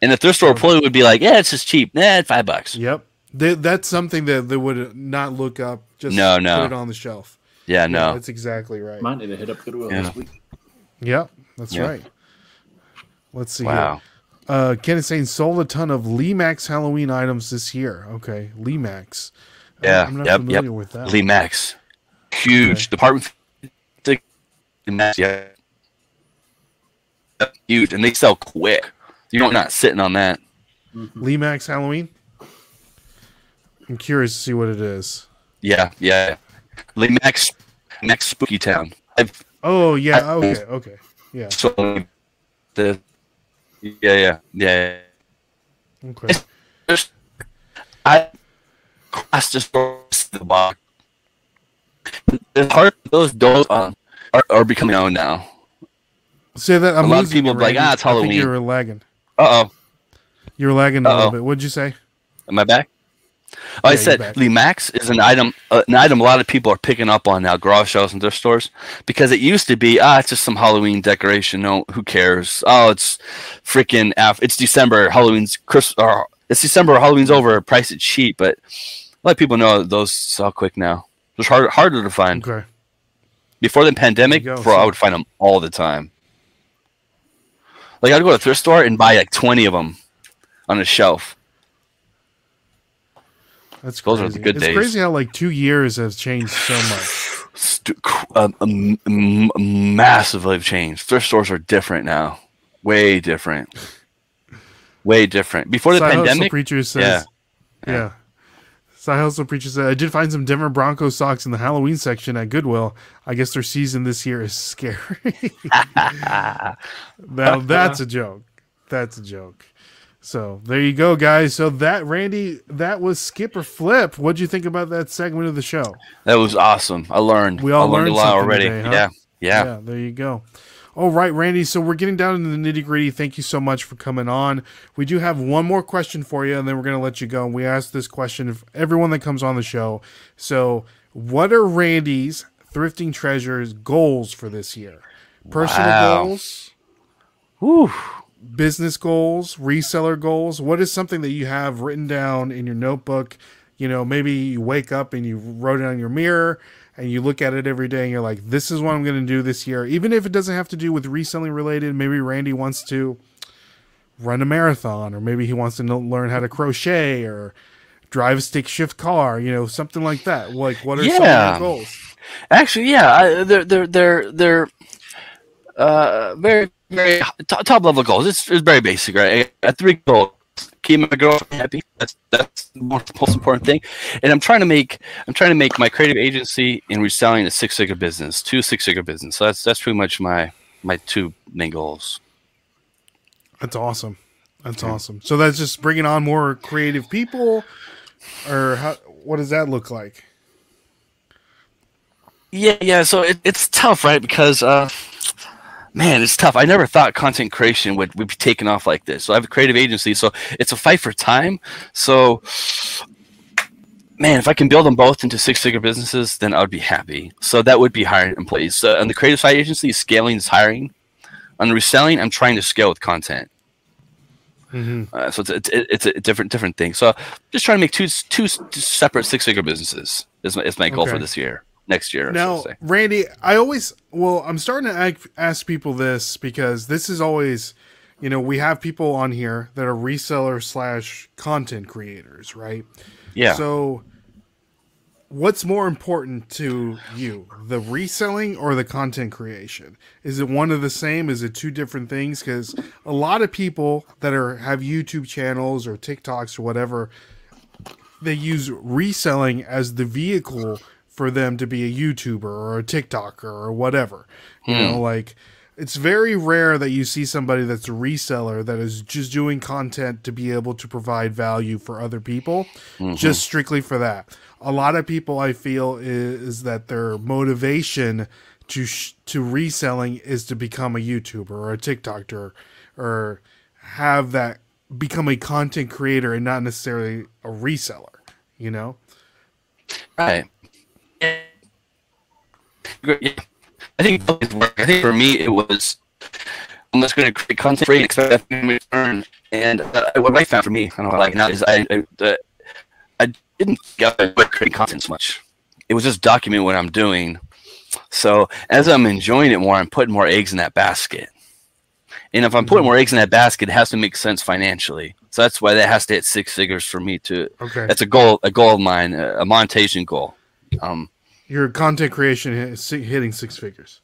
And the thrift store employee would be like, "Yeah, it's just cheap. Nah, it's five bucks." Yep. They, that's something that they would not look up. Just No, no. put it on the shelf. Yeah, Yeah, no. that's exactly right. Might need to hit up Goodwill Yeah. this week. Yep, that's Yeah. right. Let's see. Wow. Here. Uh, Ken is saying sold a ton of Max Halloween items this year. Okay, Max. Uh, Yeah, I'm not yep, familiar yep. with that. Lee Max, huge Okay. department. Lee Max, yeah, huge, and they sell quick. You're not sitting on that. Mm-hmm. Lemax Halloween. I'm curious to see what it is. Yeah, yeah. Lemax, Max Spooky Town. I've Oh yeah. I- Okay. Okay. Yeah. So the. Yeah, yeah, yeah. Okay. There's, I class just the box. The heart those doors um, are, are becoming known now. Say that. I'm A lot of people like. "Ah, it's I think Halloween." you were lagging. Uh oh, You were lagging a little bit. What'd you say? am I back? Oh, Yeah, I said the Max is an item, uh, an item a lot of people are picking up on now, garage sales and thrift stores, because it used to be ah, it's just some Halloween decoration. No, who cares? Oh, it's freaking af- it's December, Halloween's Chris, or it's December, Halloween's over, price it cheap. But a lot of people know those sell quick now. It's hard, harder to find. Okay. Before the pandemic, There you go. bro, I would find them all the time. Like I'd go to a thrift store and buy like twenty of them on a shelf. That's Those crazy. are the good it's days. crazy how like two years has changed so much. St- um, um, um, massively changed. Thrift stores are different now. Way different. Way different. Before the Hustle pandemic, says, Yeah. yeah. Side Hustle preacher said, I did find some Denver Broncos socks in the Halloween section at Goodwill. I guess their season this year is scary. now that's uh, a joke. That's a joke. So there you go, guys. So that Randy, that was Skip or Flip. What'd you think about that segment of the show? that was awesome. I learned. We all I learned, learned a lot already. today, huh? Yeah, yeah. there you go. All right, Randy. So we're getting down into the nitty gritty. Thank you so much for coming on. We do have one more question for you, and then we're going to let you go. And we ask this question of everyone that comes on the show. So, what are Randy's thrifting treasures goals for this year? Personal Wow. goals, Whew. business goals, reseller goals. What is something that you have written down in your notebook? You know, maybe you wake up and you wrote it on your mirror and you look at it every day and you're like, this is what I'm going to do this year. Even if it doesn't have to do with reselling related, maybe Randy wants to run a marathon or maybe he wants to learn how to crochet or drive a stick shift car, you know, something like that. Like, what are some of your goals? Actually, yeah, I, they're they're they're they're uh, very very top, top level goals. It's, it's very basic, right? Got three goals: keep my girlfriend happy. That's that's the most, most important thing. And I'm trying to make I'm trying to make my creative agency and reselling a six figure business, two six figure business. So that's that's pretty much my my two main goals. That's awesome. That's awesome. So that's just bringing on more creative people, or how? What does that look like? Yeah, yeah. So it, it's tough, right? Because, uh, man, it's tough. I never thought content creation would, would be taken off like this. So I have a creative agency, so it's a fight for time. So, man, if I can build them both into six-figure businesses, then I would be happy. So that would be hiring employees. So on the creative side agency, scaling is hiring. On reselling, I'm trying to scale with content. Mm-hmm. Uh, so it's, it's it's a different different thing. So just trying to make two two separate six-figure businesses is my, is my goal for this year. Next year, I Now, say. Randy, I always well, I'm starting to ask, ask people this because this is always, you know, we have people on here that are reseller slash content creators, right? Yeah. So, what's more important to you, the reselling or the content creation? Is it one of the same? Is it two different things? Because a lot of people that are have YouTube channels or TikToks or whatever, they use reselling as the vehicle for them to be a YouTuber or a TikToker or whatever. You know, hmm. like it's very rare that you see somebody that's a reseller that is just doing content to be able to provide value for other people, mm-hmm. just strictly for that. A lot of people I feel is, is that their motivation to sh- to reselling is to become a YouTuber or a TikToker or have that become a content creator and not necessarily a reseller, you know? Right. Yeah. I think both work. I think for me it was I'm just going to create content and expect that in return. And uh, what I found for me, I don't know, like now is I I, uh, I didn't get creating content so much. It was just document what I'm doing. So as I'm enjoying it more, I'm putting more eggs in that basket. And if I'm putting more eggs in that basket, it has to make sense financially. So that's why that has to hit six figures for me to. Okay. That's a goal, a goal of mine, a monetization goal. Um, Your content creation is hitting six figures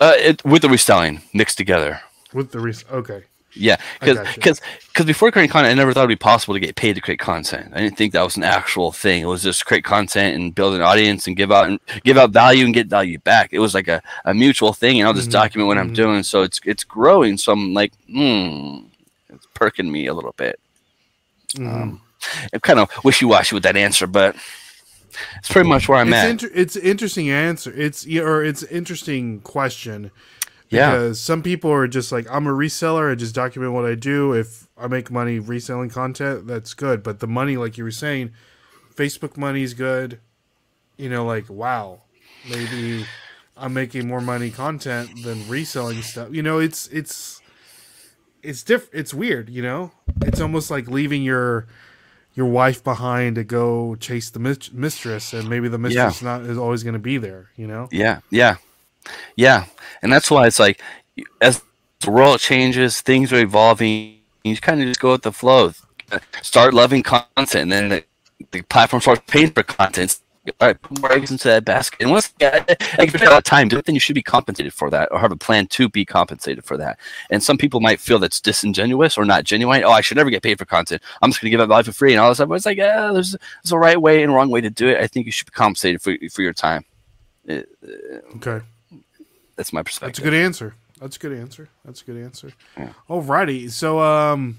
Uh, it, with the reselling mixed together. with the res- okay. Yeah, because because because before creating content, I never thought it'd be possible to get paid to create content. I didn't think that was an actual thing. It was just create content and build an audience and give out and give out value and get value back. It was like a, a mutual thing, and I'll just Mhm, document what I'm mhm. doing. So it's it's growing. So I'm like, hmm, it's perking me a little bit. Mhm. Um, I'm kind of wishy washy with that answer, but it's pretty much where I'm it's at. inter- it's interesting answer. It's or it's interesting question. Yeah. Because some people are just like, I'm a reseller. I just document what I do. If I make money reselling content, that's good. But the money, like you were saying, Facebook money is good. You know, like wow, maybe I'm making more money content than reselling stuff. You know, it's it's it's diff. It's weird. You know, it's almost like leaving your your wife behind to go chase the mis- mistress, and maybe the mistress not is always going to be there. You know. Yeah, yeah, yeah, and that's why it's like as the world changes, things are evolving. You kind of just go with the flow. Start loving content, and then the, the platform starts paying for content. All right, put more eggs into that basket. And once yeah, if you have a lot of time, do it, then you should be compensated for that, or have a plan to be compensated for that. And some people might feel that's disingenuous or not genuine. Oh, I should never get paid for content. I'm just going to give it life for free, and all this stuff. It's like, yeah, there's, there's a right way and wrong way to do it. I think you should be compensated for for your time. Okay. That's my perspective. That's a good answer. That's a good answer. That's a good answer. Alrighty. So um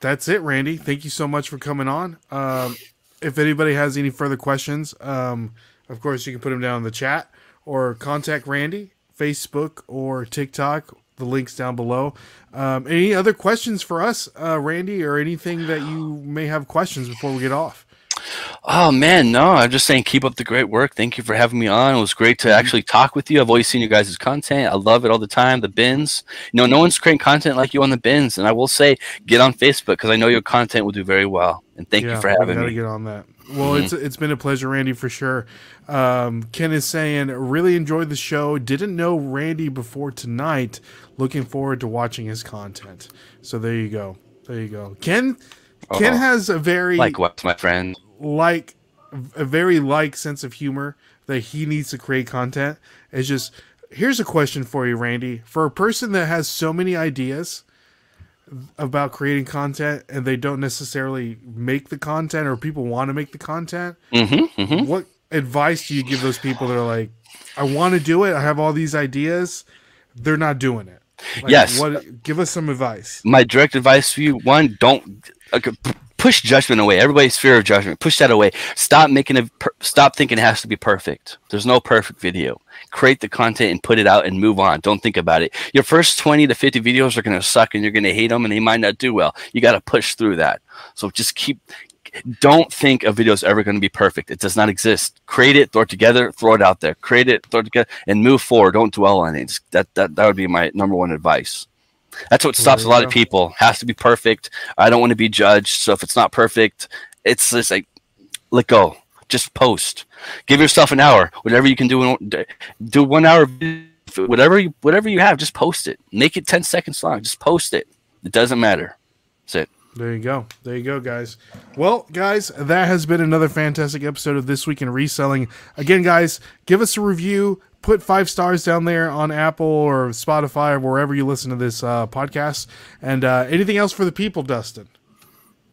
that's it, Randy. Thank you so much for coming on. Um if anybody has any further questions, um of course you can put them down in the chat or contact Randy, Facebook or TikTok. The links down below. Um, any other questions for us, uh, Randy, or anything that you may have questions before we get off? Oh man, no! I'm just saying, keep up the great work. Thank you for having me on. It was great to actually talk with you. I've always seen you guys' content. I love it all the time. The bins, you know, no one's creating content like you on the bins. And I will say, get on Facebook because I know your content will do very well. And thank you for having gotta me. get on that. Well, it's it's been a pleasure, Randy, for sure. Um, Ken is saying really enjoyed the show. Didn't know Randy before tonight. Looking forward to watching his content. So there you go. There you go. Ken. Ken Oh. has a very Likewise, my friend. like a very like sense of humor that he needs to create content. It's just here's a question for you, Randy. For a person that has so many ideas about creating content and they don't necessarily make the content or people want to make the content, Mm-hmm, mm-hmm. what advice do you give those people that are like, I want to do it, I have all these ideas, they're not doing it? Like, Yes. What give us some advice. My direct advice for you: one, don't push judgment away. Everybody's fear of judgment. Push that away. Stop making it. Per- stop thinking it has to be perfect. There's no perfect video. Create the content and put it out and move on. Don't think about it. Your first 20 to 50 videos are going to suck and you're going to hate them and they might not do well. You got to push through that. So just keep. Don't think a video is ever going to be perfect. It does not exist. Create it, throw it together, throw it out there. Create it, throw it together, and move forward. Don't dwell on it. That that that would be my number one advice. That's what stops a lot you of go. people. Has to be perfect. I don't want to be judged. So if it's not perfect, it's just like let go. Just post. Give yourself an hour. Whatever you can do. Do one hour. Whatever you whatever you have, just post it. Make it ten seconds long. Just post it. It doesn't matter. That's it. There you go. There you go, guys. Well, guys, that has been another fantastic episode of This Week in Reselling. Again, guys, give us a review. Put five stars down there on Apple or Spotify or wherever you listen to this uh, podcast. And uh, anything else for the people, Dustin?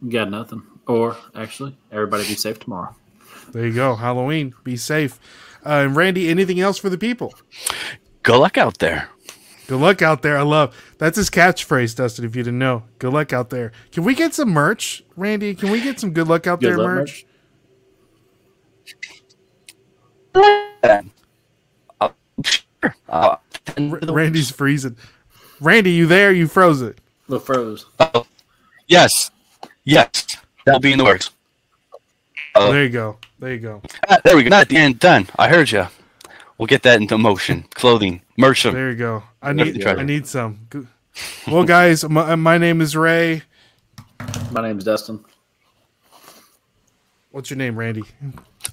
Got nothing. Or actually, everybody be safe tomorrow. There you go. Halloween. Be safe. Uh, and Randy, anything else for the people? Good luck out there. Good luck out there. I love that's his catchphrase, Dustin. If you didn't know, good luck out there. Can we get some merch, Randy? Can we get some good luck out Good there luck merch? Uh, Randy's freezing. Randy, you there? You froze it. Look froze. yes, yes, that'll be in the works. Oh. There you go. There you go. Ah, there we go. Not at the end. Done. I heard you. We'll get that into motion. Clothing, merch. There you go. I need. I need some. Well, guys, my, my name is Ray. My name's Dustin. What's your name, Randy?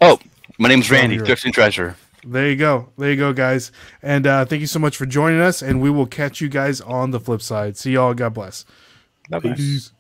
Oh, my name's Randy, you're- Treasure. There you go. There you go, guys. And uh, thank you so much for joining us. And we will catch you guys on the flip side. See y'all. God bless. Bye bye. Peace.